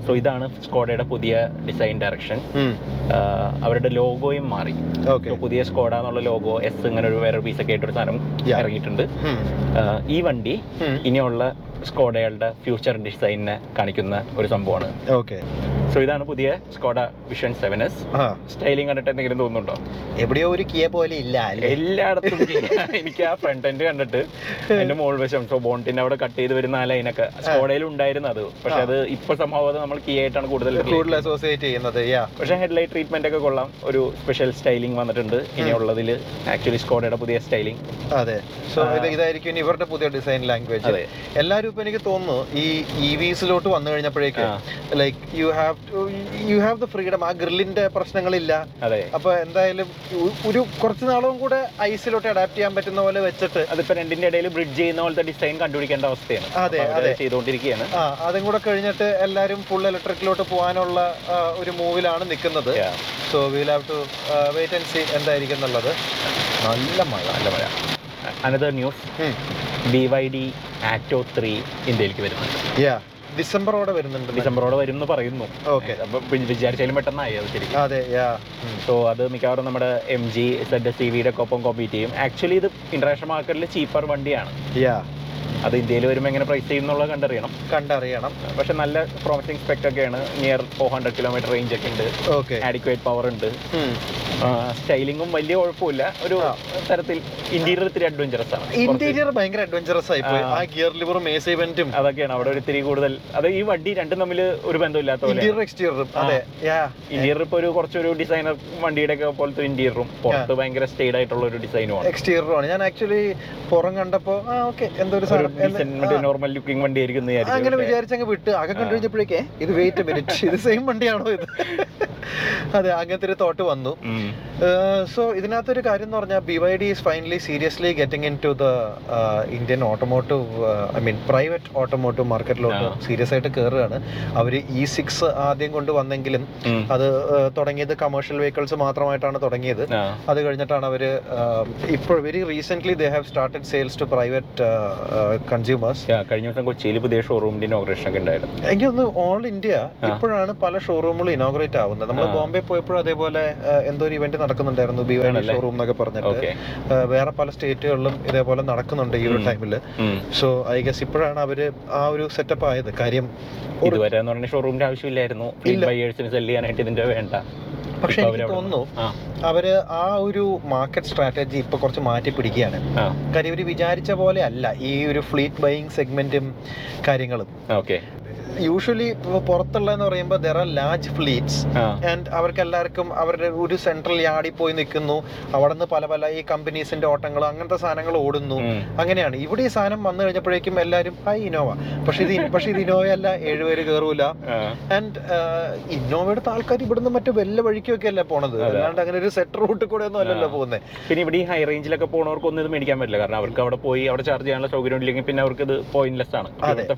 സോ ഇതാണ് സ്കോഡയുടെ പുതിയ ഡിസൈൻ ഡയറക്ഷൻ അവരുടെ ലോഗോയും മാറി. പുതിയ സ്കോഡ എന്നുള്ള ലോഗോ എസ് ഇങ്ങനെ ഒരു വേറെ പീസൊക്കെ ഒക്കെ ആയിട്ട് ഒരു സാധനം ഇറങ്ങിയിട്ടുണ്ട്. ഈ വണ്ടി ഇനിയുള്ള സ്കോഡയുടെ ഫ്യൂച്ചർ ഡിസൈനിനെ കാണിക്കുന്ന ഒരു സംഭവമാണ്. ഓക്കെ സോ ഇതാണ് പുതിയ Skoda vision seven S styling കണ്ടിട്ട് എന്തെങ്കിലും തോന്നുന്നുണ്ടോ? എവിടെയോ ഒരു കിയ പോലെ ഇല്ല എല്ലായിടത്തും എനിക്ക് ആ ഫ്രണ്ട് എൻഡ് കണ്ടിട്ട് എന്റെ മോൾ വശം. സോ ബോണ്ടിന്റെ അവിടെ കട്ട് ചെയ്ത് വരുന്ന ആ ലൈനൊക്കെ സ്കോഡയിൽ ഉണ്ടായിരുന്നു അത്. പക്ഷെ അത് ഇപ്പൊ സംഭവം നമ്മൾ കീ ആയിട്ടാണ് കൂടുതൽ കൂടുതൽ അസോസിയേറ്റ് ചെയ്യുന്നത് പക്ഷെ ഹെഡ്ലൈറ്റ് ട്രീറ്റ്മെന്റ് ഒക്കെ കൊള്ളാം. ഒരു സ്പെഷ്യൽ സ്റ്റൈലിംഗ് വന്നിട്ടുണ്ട്. ഇനിയുള്ളതിൽ ആക്ച്വലി സ്കോഡയുടെ പുതിയ സ്റ്റൈലിംഗ് അതെ. സോ ഇത് ഇതായിരിക്കും ഇവരുടെ പുതിയ ഡിസൈൻ ലാംഗ്വേജ് എല്ലാവരും ഇപ്പൊ എനിക്ക് തോന്നുന്നു ഈ ഇ വിസിലോട്ട് വന്നു കഴിഞ്ഞപ്പോഴേക്കും like you have you have the freedom ആ ഗ്രില്ലിന്റെ പ്രശ്നങ്ങളില്ല. അപ്പൊ എന്തായാലും ഒരു കുറച്ച് നാളും കൂടെ ഐസിലോട്ട് അഡാപ്റ്റ് ചെയ്യാൻ പറ്റുന്ന പോലെ വെച്ചിട്ട് അതിപ്പോ രണ്ടിന്റെ ഇടയിൽ ബ്രിഡ്ജ് ചെയ്യുന്ന പോലത്തെ ഡിസൈൻ കണ്ടുപിടിക്കേണ്ട അവസ്ഥയാണ്. അതെ, അതെ. ചെയ്തുകൊണ്ടിരിക്കുകയാണ്. അതും കൂടെ കഴിഞ്ഞിട്ട് എല്ലാവരും ഫുൾ ഇലക്ട്രിക്കിലോട്ട് പോകാനുള്ള ഒരു മൂവിലാണ് നിൽക്കുന്നത്. So will have to wait and see എന്തായിരിക്കും എന്നുള്ളത്. നല്ല മഴ നല്ല മഴ. Another news B Y D Atto three ഇന്ത്യയിലേക്ക് വരുന്നുണ്ട്. ഡിസംബറോടെ വരുന്നുണ്ട് ഡിസംബറോടെ വരും എന്ന് പറയുന്നു ഓക്കെ വിചാരിച്ചാലും പെട്ടെന്നായി അത് ശരിക്കും. അതെ സോ അത് മിക്കവാറും നമ്മുടെ എം ജി സെഡ് സി വിയുടെ ഒപ്പം കോമ്പീറ്റ് ചെയ്യും. ആക്ച്വലി ഇത് ഇന്റർനാഷണൽ മാർക്കറ്റിൽ ചീപ്പർ വണ്ടിയാണ്. യാ അത് ഇന്ത്യയിൽ വരുമ്പോൾ എങ്ങനെ പ്രൈസ് ചെയ്യും എന്നുള്ളത് കണ്ടറിയണം. കണ്ടറിയണം. പക്ഷെ നല്ല പ്രോമിസിങ് സ്പെക്ട് ഒക്കെയാണ്. Near four hundred kilometer range ഒക്കെ ഉണ്ട്. ഓക്കെ ആഡിക്വേറ്റ് പവർ ഉണ്ട്. സ്റ്റൈലിങ്ങും വലിയ കുഴപ്പമില്ല. ഒരു തരത്തിൽ ഇന്റീരിയർ ഇത്തിരി അഡ്വഞ്ചറസ് ആണ്. ഇന്റീരിയർ ഭയങ്കര അഡ്വഞ്ചറസ് ആയി പോയി ആ. ഗിയർ ലിവർ മേസ് ഇവന്റും അതൊക്കെയാണ്. അവിടെ ഒരു ഇത്തിരി കൂടുതൽ. അത് ഈ വണ്ടി രണ്ടും തമ്മിൽ ഒരു ബന്ധമില്ലാത്ത പോലെ ഇന്റീരിയർ എക്സ്റ്റീരിയർ അതെ. ഇന്റീരിയർ ഇപ്പൊ ഒരു കുറച്ചൊരു ഡിസൈനർ വണ്ടിയുടെ ഒക്കെ പോലത്തെ ഇന്റീരിയറും പുറത്ത് ഭയങ്കര സ്റ്റേഡ് ആയിട്ടുള്ള ഒരു ഡിസൈനുമാണ് എക്സ്റ്റീരിയറും ആണ്. ഞാൻ ആക്ച്വലി പുറം കണ്ടപ്പോ ആ ഓക്കെ എന്തോ ഒരു സാധനം നോർമൽ ലുക്കിംഗ് വണ്ടി ആയിരിക്കും അങ്ങനെ വിചാരിച്ചങ്ങ് വിട്ട്. ആകെ കണ്ടു കഴിഞ്ഞപ്പോഴേക്കേ ഇത് വെയിറ്റ് മിനിറ്റ് ഇത് സെയിം വണ്ടിയാണോ ഇത്? അതെ അങ്ങനത്തെ ഒരു തോട്ട് വന്നു. സോ ഇതിനകത്തൊരു കാര്യം എന്ന് പറഞ്ഞാൽ B Y D is finally seriously getting into the Indian automotive I mean private automotive മാർക്കറ്റിലോട്ട് serious ആയിട്ട് കയറുകയാണ് അവർ ഇ സിക്സ് ആദ്യം കൊണ്ട് വന്നെങ്കിലും അത് തുടങ്ങിയത് കമേഴ്ഷ്യൽ വെഹിക്കിൾസ് മാത്രമായിട്ടാണ് തുടങ്ങിയത്. അത് കഴിഞ്ഞിട്ടാണ് അവർ ഇപ്പോൾ very recent they have started sales to private consumers കഴിഞ്ഞ ദിവസം കൊച്ചിയിൽ പുതിയ ഷോറൂമിന്റെ ഇനോഗ്രേഷൻ ഒക്കെ ഉണ്ടായിരുന്നു. എനിക്ക് ഒന്ന് ഓൾ ഇന്ത്യ ഇപ്പോഴാണ് പല ഷോറൂമുകളും ഇനോഗ്രേറ്റ് ആവുന്നത്. നമ്മൾ. ബോംബെ പോയപ്പോഴും അതേപോലെ ആ, എന്തോ ഒരു ഇവന്റ് നടക്കുന്നുണ്ടായിരുന്നു ബി വൈ ഷോറൂം എന്നൊക്കെ പറഞ്ഞിട്ട്. വേറെ പല സ്റ്റേറ്റുകളിലും ഇതേപോലെ നടക്കുന്നുണ്ട് ഈ ഒരു ടൈമിൽ സോ ഐ ഗസ് ഇപ്പോഴാണ് അവർ ആ ഒരു സെറ്റപ്പ് ആയത്. കാര്യം ഇതുവരെ എന്ന് പറഞ്ഞ ഷോറൂമിന്റെ ആവശ്യമില്ലായിരുന്നു. ബയേഴ്സിന് സെൽ ചെയ്യാനായിട്ട് ഇതിന്റെ വേണ്ട. പക്ഷെ എനിക്ക് തോന്നുന്നു അവർ ആ ഒരു മാർക്കറ്റ് സ്ട്രാറ്റജി ഇപ്പൊ കുറച്ച് മാറ്റി പിടിക്കുകയാണ്. കാര്യം ഇവർ വിചാരിച്ച പോലെ അല്ല ഈ ഒരു ഫ്ലീറ്റ് ബൈയിങ് സെഗ്മെന്റും കാര്യങ്ങളും. ഓക്കെ. യൂഷ്വലി പുറത്തുള്ളതെന്ന് പറയുമ്പോൾ there are large fleets and അവർക്ക് എല്ലാവർക്കും അവരുടെ ഒരു സെൻട്രൽ യാർഡിൽ പോയി നിൽക്കുന്നു. അവിടെ നിന്ന് പല പല ഈ കമ്പനീസിന്റെ ഓട്ടങ്ങൾ അങ്ങനത്തെ സാധനങ്ങൾ ഓടുന്നു. അങ്ങനെയാണ്. ഇവിടെ ഈ സാധനം വന്നു കഴിഞ്ഞപ്പോഴേക്കും എല്ലാവരും ഹൈ ഇനോവ പക്ഷെ ഇത് പക്ഷെ ഇത് ഇനോവ അല്ല ഏഴുപേര് കയറൂല ആൻഡ് ഇന്നോവയുടെ ആൾക്കാർ ഇവിടുന്ന് മറ്റു വല്ല വഴിക്കൊക്കെ അല്ല പോണത്. അല്ലാണ്ട് അങ്ങനെ ഒരു സെറ്റ് റൂട്ട് കൂടെ ഒന്നും അല്ലല്ലോ പോകുന്നത് പിന്നെ ഇവിടെ ഈ ഹൈ റേഞ്ചിലൊക്കെ പോണവർക്ക് ഒന്നും ഇത് മേടിക്കാൻ പറ്റില്ല. കാരണം അവർക്ക് അവിടെ പോയി അവിടെ ചാർജ് ചെയ്യാനുള്ള സൗകര്യം ഇല്ലെങ്കിൽ പിന്നെ അവർക്ക് ഇത് പോയിന്റ്ലെസ് ആണ്.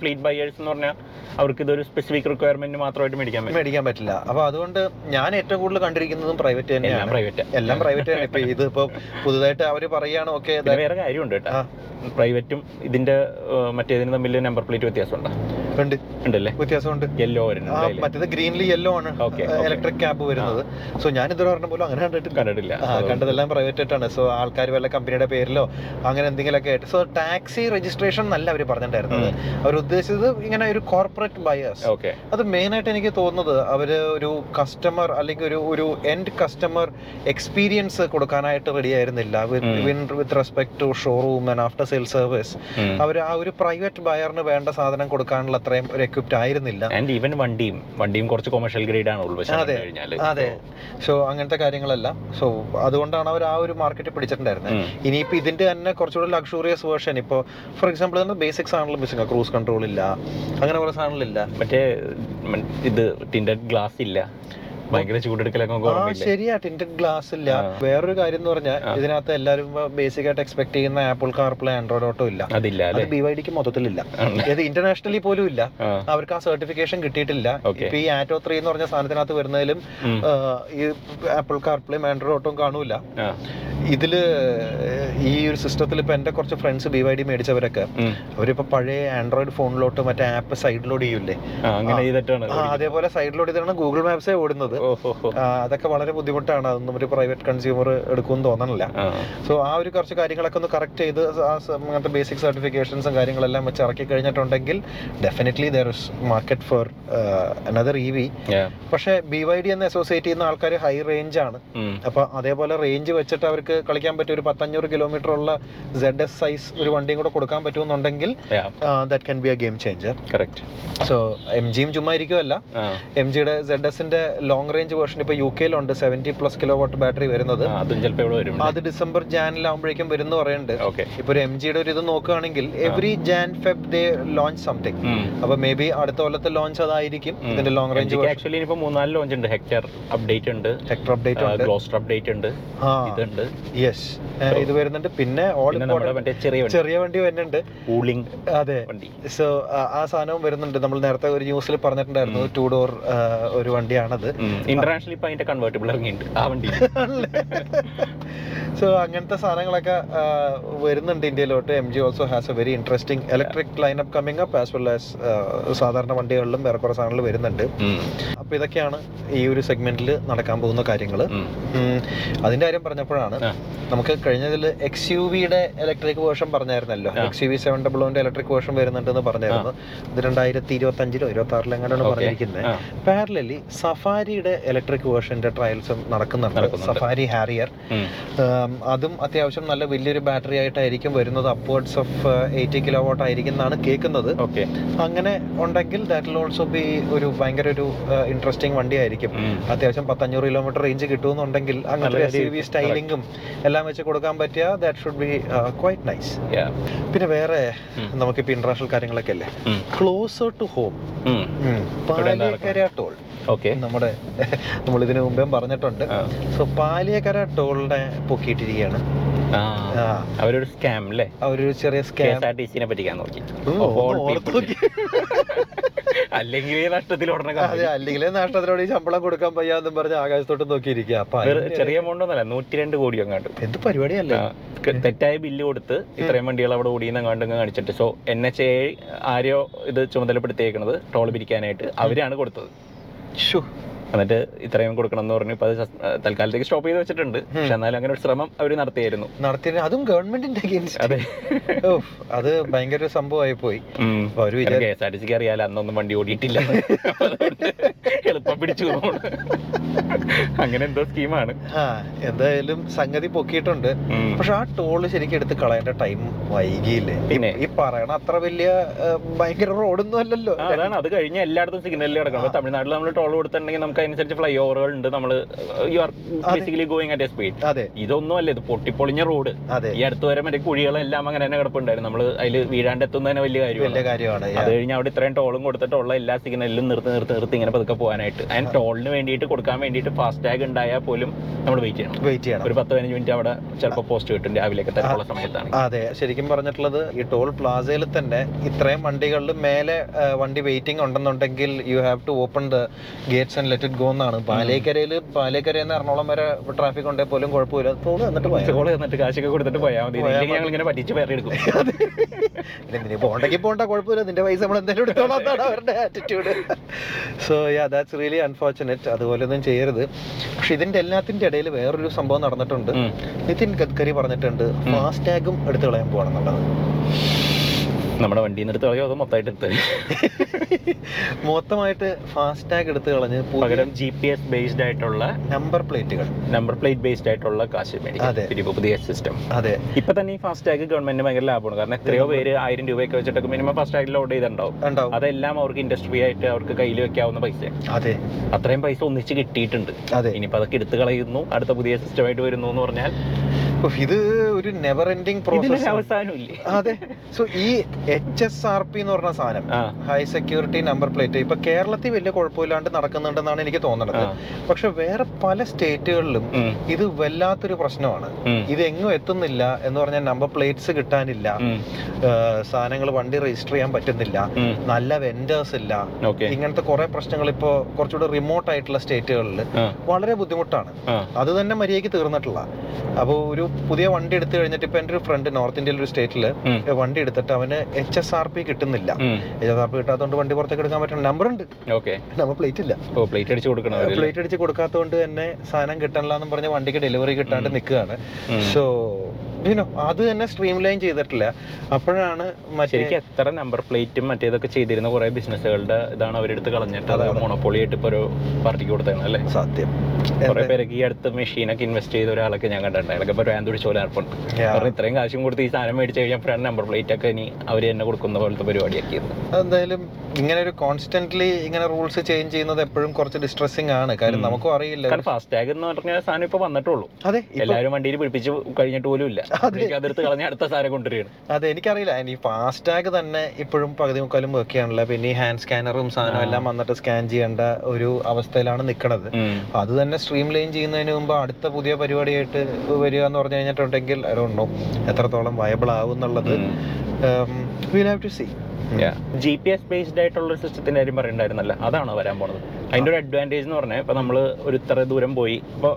ഫ്ലീറ്റ് ബയേഴ്സ് എന്ന് പറഞ്ഞാൽ അവർക്ക് ഇതൊരു സ്പെസിഫിക് റിക്വയർമെന്റ് മാത്രമായിട്ട് മേടിക്കാൻ പറ്റും മേടിക്കാൻ പറ്റില്ല. അപ്പൊ അതുകൊണ്ട് ഞാൻ ഏറ്റവും കൂടുതൽ കണ്ടിരിക്കുന്നതും പ്രൈവറ്റ് തന്നെയാണ്. പ്രൈവറ്റ് എല്ലാം പ്രൈവറ്റ് തന്നെ ഇപ്പൊ ഇതിപ്പോ പുതുതായിട്ട് അവർ പറയുകയാണ് ഓക്കെ വേറെ കാര്യമുണ്ട് കേട്ടോ. പ്രൈവറ്റും ഇതിന്റെ മറ്റേതിന് തമ്മിൽ നമ്പർ പ്ലേറ്റ് വ്യത്യാസമുണ്ടോ? ഉണ്ട്. ഉണ്ടല്ലേ? വ്യത്യാസമുണ്ട്. യെല്ലോ വരുന്നുണ്ട് മറ്റേത് ഗ്രീൻലി യെല്ലോ ആണ്. ഇലക്ട്രിക് ക്യാബ് വരുന്നത്. സോ ഞാൻ ഇതുവരെ പറഞ്ഞ പോലും അങ്ങനെ കണ്ടിട്ടില്ല. കണ്ടിട്ടില്ല. കണ്ടതെല്ലാം പ്രൈവറ്റ് ആയിട്ടാണ്. സോ ആൾക്കാർ വല്ല കമ്പനിയുടെ പേരിലോ അങ്ങനെ എന്തെങ്കിലുമൊക്കെ ആയിട്ട്. സോ ടാക്സി രജിസ്ട്രേഷൻ എന്നല്ല അവർ പറഞ്ഞിട്ടുണ്ടായിരുന്നത്. അവർ ഉദ്ദേശിച്ചത് ഇങ്ങനെ ഒരു കോർപ്പറേറ്റ് ബയേഴ്സ് ഓക്കെ അത് മെയിൻ ആയിട്ട് എനിക്ക് തോന്നുന്നത് അവർ ഒരു കസ്റ്റമർ അല്ലെങ്കിൽ ഒരു ഒരു എൻഡ് കസ്റ്റമർ എക്സ്പീരിയൻസ് കൊടുക്കാനായിട്ട് റെഡി ആയിരുന്നില്ല. With respect to showroom and after sale service അവർ ആ ഒരു പ്രൈവറ്റ് ബയറിന് വേണ്ട സാധനം കൊടുക്കാനുള്ള അത്രയും ഒരു എക്വിപ്റ്റ് ആയിരുന്നില്ല. ആൻഡ് ഈവൻ വണ്ടിയും വണ്ടിയും കുറച്ച് കൊമേഴ്ഷ്യൽ ഗ്രേഡ് ആണ് അതെ, സോ അങ്ങനത്തെ കാര്യങ്ങളെല്ലാം. സോ അതുകൊണ്ടാണ് അവർ ആ ഒരു മാർക്കറ്റ് പിടിച്ചിട്ടുണ്ടായിരുന്നത്. ഇനിയിപ്പോൾ ഇതിന്റെ തന്നെ കുറച്ചുകൂടെ ലക്ഷൂറിയസ് വേർഷൻ ഇപ്പോൾ ഫോർ എക്സാമ്പിൾ തന്നെ ബേസിക് സാധനങ്ങൾ മിസ്സിംഗ് ക്രൂസ് കൺട്രോൾ ഇല്ല. അങ്ങനെ കുറെ സാധനങ്ങളില്ല. മറ്റേ ഇത് ടിൻഡഡ് ഗ്ലാസ് ഇല്ല. ഭയങ്കര ചൂടെടുക്കലൊക്കെ ശരിയാ ടിന്റഡ് ഗ്ലാസ് ഇല്ല. വേറൊരു കാര്യം എന്ന് പറഞ്ഞാൽ ഇതിനകത്ത് എല്ലാവരും ബേസിക് ആയിട്ട് എക്സ്പെക്ട് ചെയ്യുന്ന ആപ്പിൾ കാർപ്ലേ ആൻഡ്രോയിഡ് ഓട്ടോ ഇല്ല. അതില്ല അത് ബി വൈ ഡിക്ക് മൊത്തത്തിൽ ഇല്ല ഇത് ഇന്റർനാഷണലി പോലും ഇല്ല. അവർക്ക് ആ സർട്ടിഫിക്കേഷൻ കിട്ടിയിട്ടില്ല. ഇപ്പൊ ഈ ആറ്റോ ത്രീ എന്ന് പറഞ്ഞ സാധനത്തിനകത്ത് വരുന്നതിലും ഈ ആപ്പിൾ കാർപ്ലേ ആൻഡ്രോയിഡ് ഓട്ടോ കാണൂല. ഇതിൽ ഈ ഒരു സിസ്റ്റത്തിൽ ഇപ്പൊ എന്റെ കുറച്ച് ഫ്രണ്ട്സ് ബി വൈ ഡി മേടിച്ചവരൊക്കെ. അവരിപ്പോ പഴയ ആൻഡ്രോയിഡ് ഫോണിലോട്ട് മറ്റേ ആപ്പ് സൈഡ് ലോഡ് ചെയ്യൂലേ ചെയ്തിട്ടാണ് അതേപോലെ സൈഡ് ലോഡ് ചെയ്താണ് ഗൂഗിൾ മാപ്സേ ഓടുന്നത്. ഓഹോ. അതൊക്കെ വളരെ ബുദ്ധിമുട്ടാണ്. അതൊന്നും ഒരു പ്രൈവറ്റ് കൺസ്യൂമർ എടുക്കുമെന്ന് തോന്നണില്ല. സോ ആ ഒരു കുറച്ച് കാര്യങ്ങളൊക്കെ ഒന്ന് കറക്റ്റ് ചെയ്ത് അങ്ങനത്തെ ബേസിക് സർട്ടിഫിക്കേഷൻസും കാര്യങ്ങളെല്ലാം വെച്ച് ഇറക്കി കഴിഞ്ഞിട്ടുണ്ടെങ്കിൽ definitely there is market for another E V പക്ഷെ ബി വൈ ഡി എന്ന് അസോസിയേറ്റ് ചെയ്യുന്ന ആൾക്കാർ ഹൈ റേഞ്ച് ആണ്. അപ്പൊ അതേപോലെ റേഞ്ച് വെച്ചിട്ട് അവർക്ക് കളിക്കാൻ പറ്റിയ ഒരു പത്തഞ്ഞൂറ് കിലോമീറ്റർ ഉള്ള സെഡ് എസ് സൈസ് ഒരു വണ്ടിയും കൂടെ കൊടുക്കാൻ പറ്റുമെന്നുണ്ടെങ്കിൽ that can be a game changer correct so M ജിയും ചുമ്മാ ഇരിക്കുമല്ല എം ജിയുടെ സെഡ് എസിന്റെ ലോങ് റേഞ്ച് വേർഷൻ ഇപ്പൊ യു കെയിലുണ്ട് seventy plus kilowatt battery വരുന്നത്. അതും ചിലപ്പോൾ ഇവിടെ വരും അത് ഡിസംബർ ജാനിലാവുമ്പോഴേക്കും വരും എന്ന് പറയുന്നുണ്ട്. ഓക്കെ ഇപ്പൊ ഒരു എം ജിയുടെ ഒരു ഇത് നോക്കുകയാണെങ്കിൽ every Jan Feb day launch something അപ്പോൾ മേ ബി അടുത്ത കൊല്ലത്തെ ലോഞ്ച് അതായിരിക്കും ഇതിന്റെ ലോങ് റേഞ്ച് ആക്ച്വലി ഇപ്പോൾ മൂന്നാൽ ലോഞ്ച് ഉണ്ട്. ഹെക്ടർ അപ്ഡേറ്റ് ഉണ്ട്. ഹെക്ടർ അപ്ഡേറ്റ് ഉണ്ട്. ഗ്ലോസ്റ്റർ അപ്ഡേറ്റ് ഉണ്ട്. ഇതുണ്ട്. യെസ് ഇത് വരുന്നുണ്ട്. പിന്നെ ഓൾ ചെറിയ വണ്ടി. ചെറിയ വണ്ടി വരുന്നുണ്ട്. കൂളിംഗ് അതെ. സോ ആ സാധനവും വരുന്നുണ്ട്. നമ്മൾ നേരത്തെ ഒരു ന്യൂസിൽ പറഞ്ഞിട്ടുണ്ടായിരുന്നു. ടു ഡോർ ഒരു വണ്ടിയാണത്. ഇന്റർനാഷണലി ഇപ്പൊ അതിന്റെ കൺവേർട്ടബിൾ ഇറങ്ങിയിട്ടുണ്ട്. ആ വണ്ടി. സോ അങ്ങനത്തെ സാധനങ്ങളൊക്കെ വരുന്നുണ്ട് ഇന്ത്യയിലോട്ട്. M G also has a very interesting electric line up coming up as well as സാധാരണ വണ്ടികളിലും വേറെ കുറേ സാധനങ്ങൾ വരുന്നുണ്ട്. അപ്പൊ ഇതൊക്കെയാണ് ഈ ഒരു സെഗ്മെന്റിൽ നടക്കാൻ പോകുന്ന കാര്യങ്ങൾ അതിന്റെ കാര്യം പറഞ്ഞപ്പോഴാണ് നമുക്ക് കഴിഞ്ഞതിൽ എക്സ് യു വിയുടെ ഇലക്ട്രിക് വേർഷൻ പറഞ്ഞായിരുന്നല്ലോ. എക്സ് യു വി സെവൻ ഡബിളിന്റെ ഇലക്ട്രിക് വേർഷൻ വരുന്നുണ്ടെന്ന് പറഞ്ഞായിരുന്നു. ഇത് രണ്ടായിരത്തി ഇരുപത്തി അഞ്ചിലോ ഇരുപത്തി ആറിലോ എങ്ങനെയാണ് പറഞ്ഞിരിക്കുന്നത് പാരലലി സഫാരിയുടെ ഇലക്ട്രിക് വേർഷന്റെ ട്രയൽസും നടക്കുന്നുണ്ട്. സഫാരി ഹാരിയർ അതും അത്യാവശ്യം നല്ല വലിയൊരു ബാറ്ററി ആയിട്ടായിരിക്കും വരുന്നത്. Upwards of eighty kilo vote ആയിരിക്കും എന്നാണ് കേൾക്കുന്നത്. അങ്ങനെ ഉണ്ടെങ്കിൽ ദാറ്റ് വിൽ ഓൾസോ ബി ഒരു ഭയങ്കര ഒരു ഇൻട്രസ്റ്റിംഗ് വണ്ടി ആയിരിക്കും. അത്യാവശ്യം പത്തഞ്ഞൂറ് കിലോമീറ്റർ റേഞ്ച് കിട്ടുമെന്നുണ്ടെങ്കിൽ അങ്ങനത്തെ എസ് വി സ്റ്റൈലിംഗും എല്ലാം വെച്ച് കൊടുക്കാൻ പറ്റിയ that should be quite nice പിന്നെ വേറെ നമുക്ക് നമുക്കിപ്പോൾ ഇന്റർനാഷണൽ കാര്യങ്ങളൊക്കെ അല്ലേ? Closer to home toll okay. നമ്മുടെ നമ്മൾ ഇതിനു മുമ്പേ പറഞ്ഞിട്ടുണ്ട്. സോ പാലിയക്കര ടോളിനെ പൊക്കിയിട്ടിരിക്കുകയാണ്. അവരൊരു സ്കാം അല്ലേ അവരൊരു ചെറിയ സ്കാം എസ് ആർ ടി സിനെ പറ്റിക്കാൻ നോക്കി. അല്ലെങ്കിൽ നഷ്ടത്തിൽ ഉടനെ അല്ലെങ്കിൽ നഷ്ടത്തിനോട് ഈ ശമ്പളം കൊടുക്കാൻ വയ്യാന്നും പറഞ്ഞ് ആകാശത്തോട്ട് നോക്കിയിരിക്കുക അപ്പൊ ചെറിയ എമൗണ്ട് ഒന്നല്ല നൂറ്റി രണ്ട് കോടി അങ്ങാണ്ട് എന്ത് പരിപാടിയല്ല? തെറ്റായ ബില്ല് കൊടുത്ത് ഇത്രയും വണ്ടികൾ അവിടെ ഓടിയെന്ന് അങ്ങാണ്ട് കാണിച്ചിട്ട്. സോ എൻ എച്ച് എ ആരെയോ ഇത് ചുമതലപ്പെടുത്തിയേക്കുന്നത് ടോൾ പിരിക്കാനായിട്ട് അവരാണ് കൊടുത്തത്. sure എന്നിട്ട് ഇത്രയും കൊടുക്കണം എന്ന് പറഞ്ഞു ഇപ്പൊ അത് തൽക്കാലത്തേക്ക് സ്റ്റോപ്പ് ചെയ്ത് വെച്ചിട്ടുണ്ട്. പക്ഷെ എന്നാലും അങ്ങനെ ഒരു ശ്രമം അവർ നടത്തിയായിരുന്നു. നടത്തിയിരുന്നു. അതും ഗവൺമെന്റിന്റെ. അതെ. അത് ഭയങ്കര ഒരു സംഭവമായി പോയി. കെ എസ് ആർ ടി സിക്ക് അറിയാലോ അന്നൊന്നും വണ്ടി ഓടിയിട്ടില്ല. എളുപ്പം പിടിച്ചു അങ്ങനെ എന്തോ സ്കീമാണ്. ആ എന്തായാലും സംഗതി പൊക്കിയിട്ടുണ്ട്. പക്ഷെ ആ ടോൾ ശരിക്കും എടുത്ത് കളയേണ്ട ടൈം വൈകിയില്ലേ? പിന്നെ? ഈ പറയണ അത്ര വലിയ ഭയങ്കര റോഡൊന്നും അല്ലല്ലോ. അതാണ്. അത് കഴിഞ്ഞ എല്ലായിടത്തും സിഗ്നലിൽ കിടക്കണം. തമിഴ്നാട്ടിൽ നമ്മൾ ടോൾ കൊടുത്തിട്ടുണ്ടെങ്കിൽ നമുക്ക് അതിനനുസരിച്ച് ഫ്ലൈ ഓവറുകൾ ഉണ്ട് നമ്മൾ you are basically going at a speed അതെ. ഇതൊന്നും അല്ല ഇത് പൊട്ടിപ്പൊളിഞ്ഞ റോഡ് അതെ. ഈ അടുത്ത് വരെ മറ്റേ കുഴികളെല്ലാം അങ്ങനെ തന്നെ കിടപ്പുണ്ടായിരുന്നു. നമ്മൾ അതിൽ വീഴാണ്ട് എത്തുന്നതിന് വലിയ വലിയ കാര്യമാണ്. കാര്യമാണ് അത് കഴിഞ്ഞ് അവിടെ ഇത്രയും ടോളും കൊടുത്തിട്ടുള്ള എല്ലാ സിഗ്നലിലും നിർത്തി നിർത്തി നിർത്തി ഇങ്ങനെ പതുക്കെ പോകാനായിട്ട്. അതിന് ടോളിന് വേണ്ടിയിട്ട് കൊടുക്കാൻ വേണ്ടിയിട്ട് ഫാസ്റ്റ് ടാഗ് ഉണ്ടായാൽ പോലും നമ്മൾ വെയിറ്റ് ചെയ്യണം. വെയിറ്റ് ചെയ്യണം. ഒരു പത്ത് പതിനഞ്ച് മിനിറ്റ് അവിടെ ചിലപ്പോൾ പോസ്റ്റ് കിട്ടും രാവിലെയൊക്കെ തിരക്കുള്ള സമയത്താണ്. അതെ. ശരിക്കും പറഞ്ഞിട്ടുള്ളത് ഈ ടോൾ പ്ലാസയിൽ തന്നെ ഇത്രയും വണ്ടികളിൽ മേലെ വണ്ടി വെയിറ്റിംഗ് ഉണ്ടെന്നുണ്ടെങ്കിൽ you have to open the gates and let it go എന്നാണ്. പാലേക്കരയിൽ പാലേക്കരയിൽ നിന്ന് എറണാകുളം വരെ ട്രാഫിക് ഉണ്ടെങ്കിൽ പോലും കുഴപ്പമില്ല. ടോൾ എന്നിട്ട് പോയാൽ ടോൾ എന്നിട്ട് കാശൊക്കെ കൊടുത്തിട്ട് പോയാൽ മതി. ഞങ്ങൾ ഇങ്ങനെ പറ്റിച്ച് വേറെ എടുക്കും. നിന്നെ പോണ്ടെങ്കിൽ പോണ്ട കുഴപ്പമില്ല. നിന്റെ പൈസ നമ്മൾ എന്തായാലും എടുത്തോളാം എന്നാണ് അവരുടെ attitude so yeah that's really unfortunate അതുപോലെ ഒന്നും ചെയ്യരുത്. പക്ഷെ ഇതിന്റെ എല്ലാത്തിന്റെ ഇടയിൽ വേറൊരു സംഭവം നടന്നിട്ടുണ്ട്. നിതിൻ ഗഡ്കരി പറഞ്ഞിട്ടുണ്ട് ഫാസ്റ്റാഗും എടുത്തു കളയാൻ പോകണമെന്നുള്ളത് നമ്മുടെ വണ്ടിയിൽ നിന്ന് എടുത്ത് കളയോ അതോ മൊത്തമായിട്ട് എടുത്ത് മൊത്തമായിട്ട് ഫാസ്റ്റ് ടാഗ് എടുത്ത് കളഞ്ഞ് പകരം ജി പി എസ് ബേസ്ഡ് ആയിട്ടുള്ള നമ്പർ പ്ലേറ്റുകൾ നമ്പർ പ്ലേറ്റ് ബേസ്ഡ് ആയിട്ടുള്ള കാശ് മേടിക്കും. പുതിയ സിസ്റ്റം അതെ. ഇപ്പൊ തന്നെ ഈ ഫാസ്റ്റ് ടാഗ് ഗവൺമെന്റിന് ഭയങ്കര ലാഭമാണ്. കാരണം എത്രയോ പേര് ആയിരം രൂപയൊക്കെ വെച്ചിട്ടൊക്കെ മിനിമം ഫാസ്റ്റ് ടാഗിൽ ലോഡ് ചെയ്തിട്ടുണ്ടാവും അതെല്ലാം അവർക്ക് ഇൻഡസ്ട്രി ആയിട്ട് അവർക്ക് കയ്യിൽ വെക്കാവുന്ന പൈസ അതെ. അത്രയും പൈസ ഒന്നിച്ച് കിട്ടിയിട്ടുണ്ട്. അതെ. ഇനിയിപ്പോ അതൊക്കെ എടുത്ത് കളയുന്നു. അടുത്ത പുതിയ സിസ്റ്റമായിട്ട് വരുന്നു എന്ന് പറഞ്ഞാൽ ഇത് ഒരു നെവർ എൻഡിങ് പ്രോസസ് അതെ. സോ ഈ എച്ച് എസ് ആർ പി എന്ന് പറഞ്ഞ സാധനം ഹൈ സെക്യൂരിറ്റി നമ്പർ പ്ലേറ്റ് ഇപ്പൊ കേരളത്തിൽ വലിയ കുഴപ്പമില്ലാണ്ട് നടക്കുന്നുണ്ടെന്നാണ് എനിക്ക് തോന്നുന്നത്. പക്ഷെ വേറെ പല സ്റ്റേറ്റുകളിലും ഇത് വല്ലാത്തൊരു പ്രശ്നമാണ്. ഇത് എങ്ങും എത്തുന്നില്ല എന്ന് പറഞ്ഞാൽ നമ്പർ പ്ലേറ്റ്സ് കിട്ടാനില്ല. സാധനങ്ങൾ വണ്ടി രജിസ്റ്റർ ചെയ്യാൻ പറ്റുന്നില്ല. നല്ല വെൻഡേഴ്സ് ഇല്ല. ഇങ്ങനത്തെ കുറെ പ്രശ്നങ്ങൾ ഇപ്പോ കുറച്ചുകൂടെ റിമോട്ട് ആയിട്ടുള്ള സ്റ്റേറ്റുകളിൽ വളരെ ബുദ്ധിമുട്ടാണ്. അത് തന്നെ മര്യാദയ്ക്ക് തീർന്നിട്ടില്ല. അപ്പോൾ ഒരു പുതിയ വണ്ടി എടുത്തു കഴിഞ്ഞിട്ട് ഇപ്പൊ എന്റെ ഒരു ഫ്രണ്ട് നോർത്ത് ഇന്ത്യയിൽ ഒരു സ്റ്റേറ്റിൽ വണ്ടി എടുത്തിട്ട് അവന് എച്ച് എസ് ആർ പി കിട്ടുന്നില്ല. എച്ച് എസ് ആർ പി കിട്ടാത്തതുകൊണ്ട് വണ്ടി പുറത്തേക്ക് എടുക്കാൻ പറ്റുന്ന നമ്പർ ഉണ്ട്. നമ്മൾ പ്ലേറ്റ് ഇല്ല. പ്ലേറ്റ് അടിച്ച് കൊടുക്കണം പ്ലേറ്റ് അടിച്ച് കൊടുക്കാത്തതുകൊണ്ട് തന്നെ സാധനം കിട്ടണില്ല എന്ന് പറഞ്ഞ് വണ്ടിക്ക് ഡെലിവറി കിട്ടാണ്ട് നിൽക്കുകയാണ് സോ അത് തന്നെ സ്ട്രീം ലൈൻ ചെയ്തിട്ടില്ല. അപ്പോഴാണ് ശരിക്കും എത്ര നമ്പർ പ്ലേറ്റും മറ്റേതൊക്കെ ചെയ്തിരുന്ന കുറെ ബിസിനസ്സുകളുടെ ഇതാണ് അവരെടുത്ത് കളഞ്ഞിട്ട് അത്. മൊണോപ്പൊളി ആയിട്ട് ഇപ്പൊ ഒരു പാർട്ടിക്ക് കൊടുത്തതാണ് അല്ലേ? സത്യം. കുറെ പേരൊക്കെ ഈ അടുത്ത് മെഷീനൊക്കെ ഇൻവെസ്റ്റ് ചെയ്ത ഒരാളൊക്കെ ഞാൻ കണ്ടിട്ടുണ്ട്. അയാളൊക്കെ ഇപ്പൊ വേണ്ട പിടിച്ച പോലെ ഏർപ്പുണ്ട് കാരണം ഇത്രയും കാശും കൊടുത്ത് ഈ സാധനം മേടിച്ച് കഴിഞ്ഞപ്പോഴാണ് നമ്പർ പ്ലേറ്റ് ഒക്കെ ഇനി അവർ തന്നെ കൊടുക്കുന്ന പോലത്തെ പരിപാടിയാക്കിയത്. എന്തായാലും ഇങ്ങനെ ഒരു കോൺസ്റ്റന്റ്ലി ഇങ്ങനെ റൂൾസ് ചേഞ്ച് ചെയ്യുന്നത് എപ്പോഴും കുറച്ച് ഡിസ്ട്രസിംഗ് ആണ്. കാര്യം നമുക്കും അറിയില്ല. ഫാസ്റ്റ് ടാഗ് എന്ന് പറഞ്ഞ സാധനം ഇപ്പൊ വന്നിട്ടുള്ളൂ. അതെ എല്ലാവരും വണ്ടിയിൽ പിടിപ്പിച്ച് കഴിഞ്ഞിട്ട് പോലും ഇല്ല. അതെ. അതെടുത്ത് കളഞ്ഞ അടുത്ത സാധനം കൊണ്ടുവരികയാണ്. അതെ എനിക്കറിയില്ല. ഈ ഫാസ്റ്റ് ടാഗ് തന്നെ ഇപ്പോഴും പകുതി മുക്കാലും വർക്ക് ചെയ്യാനുള്ള പിന്നെ ഈ ഹാൻഡ് സ്കാനറും സാധനം എല്ലാം വന്നിട്ട് സ്കാൻ ചെയ്യേണ്ട ഒരു അവസ്ഥയിലാണ് നിൽക്കുന്നത് അപ്പൊ അത് തന്നെ സ്ട്രീം ലൈൻ ചെയ്യുന്നതിന് മുമ്പ് അടുത്ത പുതിയ പരിപാടിയായിട്ട് വരിക എന്ന് പറഞ്ഞു കഴിഞ്ഞിട്ടുണ്ടെങ്കിൽ അറിയണോ എത്രത്തോളം വയബിൾ ആവും എന്നുള്ളത്. Will have to see G P S based ആയിട്ടുള്ള ഒരു സിസ്റ്റത്തിന്റെ കാര്യം പറയണ്ടായിരുന്നല്ല അതാണോ വരാൻ പോണത്? അതിന്റെ ഒരു അഡ്വാന്റേജ് എന്ന് പറഞ്ഞാൽ ഇപ്പൊ നമ്മൾ ഒരു ഇത്ര ദൂരം പോയി ഇപ്പൊ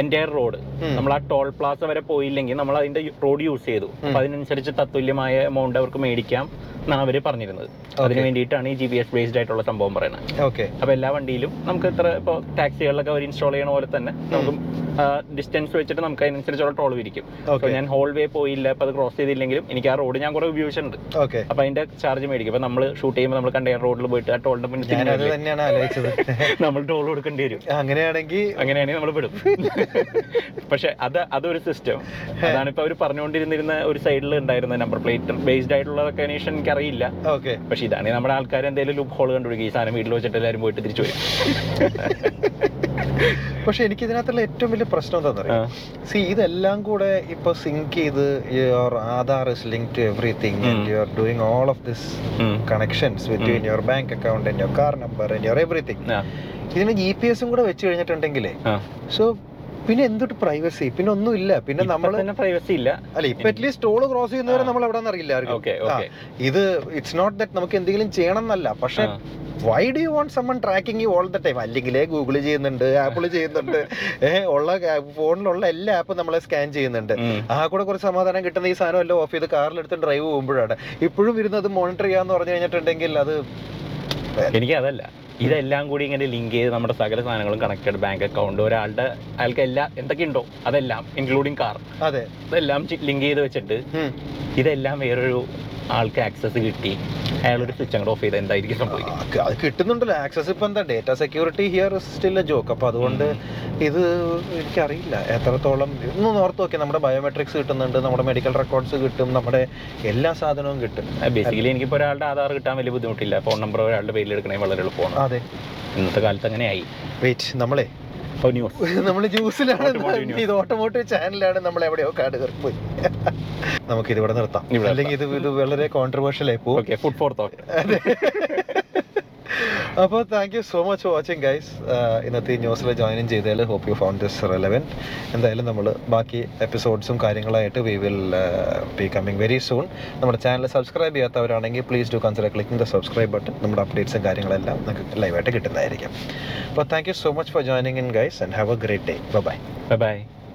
എന്റയർ റോഡ്. നമ്മൾ ആ ടോൾ പ്ലാസ വരെ പോയില്ലെങ്കിൽ നമ്മൾ അതിന്റെ റോഡ് യൂസ് ചെയ്തു. അപ്പൊ അതിനനുസരിച്ച് തത്തുല്യമായ എമൗണ്ട് അവർക്ക് മേടിക്കാം എന്നാണ് അവർ പറഞ്ഞിരുന്നത്. അതിന് വേണ്ടിയിട്ടാണ് ഈ ജി പി എസ് ബേസ്ഡ് ആയിട്ടുള്ള സംഭവം പറയുന്നത്. ഓക്കെ. അപ്പൊ എല്ലാ വണ്ടിയിലും നമുക്ക് ഇത്ര ഇപ്പോൾ ടാക്സികളിലൊക്കെ അവർ ഇൻസ്റ്റാൾ ചെയ്യണ പോലെ തന്നെ നമുക്ക് ഡിസ്റ്റൻസ് വെച്ചിട്ട് നമുക്ക് അതിനനുസരിച്ചുള്ള ടോൾ വിരിക്കും. ഞാൻ ഹോൾ വേ പോയില്ല അപ്പൊ അത് ക്രോസ് ചെയ്തില്ലെങ്കിലും എനിക്ക് ആ റോഡ് ഞാൻ കുറെ ഉപയോഗിച്ചിട്ടുണ്ട്. ഓക്കെ. അപ്പൊ അതിന്റെ ചാർജ് മേടിക്കും. അപ്പൊ നമ്മൾ ഷൂട്ട് ചെയ്യുമ്പോൾ നമ്മൾ കണ്ടെയ്നർ റോഡിൽ പോയിട്ട് ആ ടോളിന്റെ മുന്നിൽ ആലോചിച്ചത്. നമ്മൾ ടോൾ കൊടുക്കേണ്ടി വരും. അങ്ങനെയാണെങ്കിൽ അങ്ങനെയാണെങ്കിൽ നമ്മൾ വിടും. പക്ഷെ അത് അതൊരു സിസ്റ്റം അതാണ് ഇപ്പൊ അവർ പറഞ്ഞുകൊണ്ടിരുന്നിരുന്ന ഒരു സൈഡിൽ ഉണ്ടായിരുന്ന നമ്പർ പ്ലേറ്റ് ബേസ്ഡ് ആയിട്ടുള്ള റെക്കഗ്നേഷൻ എനിക്ക് അറിയില്ല ഓക്കെ. പക്ഷെ ഇതാണ് നമ്മുടെ ആൾക്കാർ എന്തെങ്കിലും ലുക്ക് ഹോൾ കണ്ടുപിടിക്കും. ഈ സാധനം വീട്ടിൽ വെച്ചിട്ട് എല്ലാവരും പോയിട്ട് തിരിച്ചു വരും. പക്ഷെ എനിക്ക് ഇതിനകത്തുള്ള ഏറ്റവും വലിയ പ്രശ്നം എന്താണെന്ന് ആ, സി ഇതെല്ലാം കൂടെ ഇപ്പൊ സിങ്ക് ചെയ്ത് your Aadhaar is link to everything you are doing all of this connections between your bank account and your car number and your everything ഇതിന് ജി പി എസും കൂടെ വെച്ച് കഴിഞ്ഞിട്ടുണ്ടെങ്കിലേ. സോ പിന്നെ എന്തൊട്ട് പ്രൈവസി പിന്നെ ഒന്നും ഇല്ല പിന്നെ നമ്മൾ പ്രൈവസി ഇല്ല. അല്ല ഇപ്പൊ അറ്റ്ലീസ്റ്റ് ടോൾ ക്രോസ് ചെയ്യുന്നവരെ. നമ്മൾ എവിടെ അറിയില്ല ആർക്കും. ഇത് ഇറ്റ്സ് നോട്ട് ദാറ്റ് നമുക്ക് എന്തെങ്കിലും ചെയ്യണം എന്നല്ല. പക്ഷെ why do you want someone tracking you all the time അല്ലെങ്കിൽ ഗൂഗിൾ ചെയ്യുന്നുണ്ട് ആപ്പിൾ ചെയ്യുന്നുണ്ട് ഉള്ള ഫോണിലുള്ള എല്ലാ ആപ്പും നമ്മളെ സ്കാൻ ചെയ്യുന്നുണ്ട്. ആ കൂടെ കുറച്ച് സമാധാനം കിട്ടുന്ന ഈ സാധനം എല്ലാം ഓഫ് ചെയ്ത് കാറിലെടുത്ത് ഡ്രൈവ് പോകുമ്പോഴാണ്. ഇപ്പോഴും അത് മോണിറ്റർ ചെയ്യാന്ന് പറഞ്ഞു കഴിഞ്ഞിട്ടുണ്ടെങ്കിൽ അത് എനിക്ക് അതല്ല. ഇതെല്ലാം കൂടി ഇങ്ങനെ ലിങ്ക് ചെയ്ത് നമ്മുടെ സകല സാധനങ്ങളും കണക്റ്റഡ് ബാങ്ക് അക്കൗണ്ട് ഒരാളുടെ അയാൾക്ക് എല്ലാ എന്തൊക്കെ ഉണ്ടോ? അതെല്ലാം ഇൻക്ലൂഡിങ് കാർ അതെ. ഇതെല്ലാം ലിങ്ക് ചെയ്ത് വെച്ചിട്ട്. ഇതെല്ലാം വേറൊരു ആൾക്ക് ആക്സസ് കിട്ടി. അയാളൊരു സ്വിച്ച് അങ്ങോട്ട് ഓഫ് ചെയ്ത് എന്തായിരിക്കും സംഭവിക്കുക? അത് കിട്ടുന്നുണ്ടല്ലോ. ആക്സസ് ഇപ്പൊ എന്താ data security here still a joke അപ്പൊ അതുകൊണ്ട് ഇത് എനിക്കറിയില്ല. എത്രത്തോളം ഒന്ന് ഓർത്ത് നോക്കി നമ്മുടെ ബയോമെട്രിക്സ് കിട്ടുന്നുണ്ട് നമ്മുടെ മെഡിക്കൽ റെക്കോർഡ്സ് കിട്ടും നമ്മുടെ എല്ലാ സാധനവും കിട്ടും. ബേസിക്കലി എനിക്കിപ്പോൾ ഒരാളുടെ ആധാർ കിട്ടാൻ വലിയ ബുദ്ധിമുട്ടില്ല. ഫോൺ നമ്പർ ഒരാളുടെ പേരിൽ എടുക്കണേ വളരെ എളുപ്പമാണ്. അതെ. ഇന്നത്തെ കാലത്ത് അങ്ങനെയായി. വെയിറ്റ് നമ്മളെ? ഓ നമ്മൾ ജ്യൂസിലാണ്. ഇത് ഓട്ടോമോട്ടീവ് ചാനലാണ് നമ്മൾ എവിടെയോ കാട് കയറിപ്പോയി. പോയി നമുക്ക് ഇത് ഇവിടെ നിർത്താം. അല്ലെങ്കിൽ ഇത് ഇത് വളരെ കോൺട്രവേഴ്ഷ്യൽ ആയി പോകും ഫുഡ് ഫോർ തോട്ട് അപ്പോൾ thank you so much for watching guys ഇന്നത്തെ ഈ ന്യൂസിൽ ജോയിൻ ചെയ്തതിൽ hope you found this relevant എന്തായാലും നമ്മൾ ബാക്കി എപ്പിസോഡ്സും കാര്യങ്ങളായിട്ട് we will be coming very soon നമ്മുടെ ചാനൽ സബ്സ്ക്രൈബ് ചെയ്യാത്തവരാണെങ്കിൽ please do consider clicking the subscribe button നമ്മുടെ അപ്ഡേറ്റ്സും കാര്യങ്ങളെല്ലാം നിങ്ങൾക്ക് ലൈവായിട്ട് കിട്ടുന്നതായിരിക്കും. അപ്പോൾ thank you so much for joining in guys and have a great day bye bye bye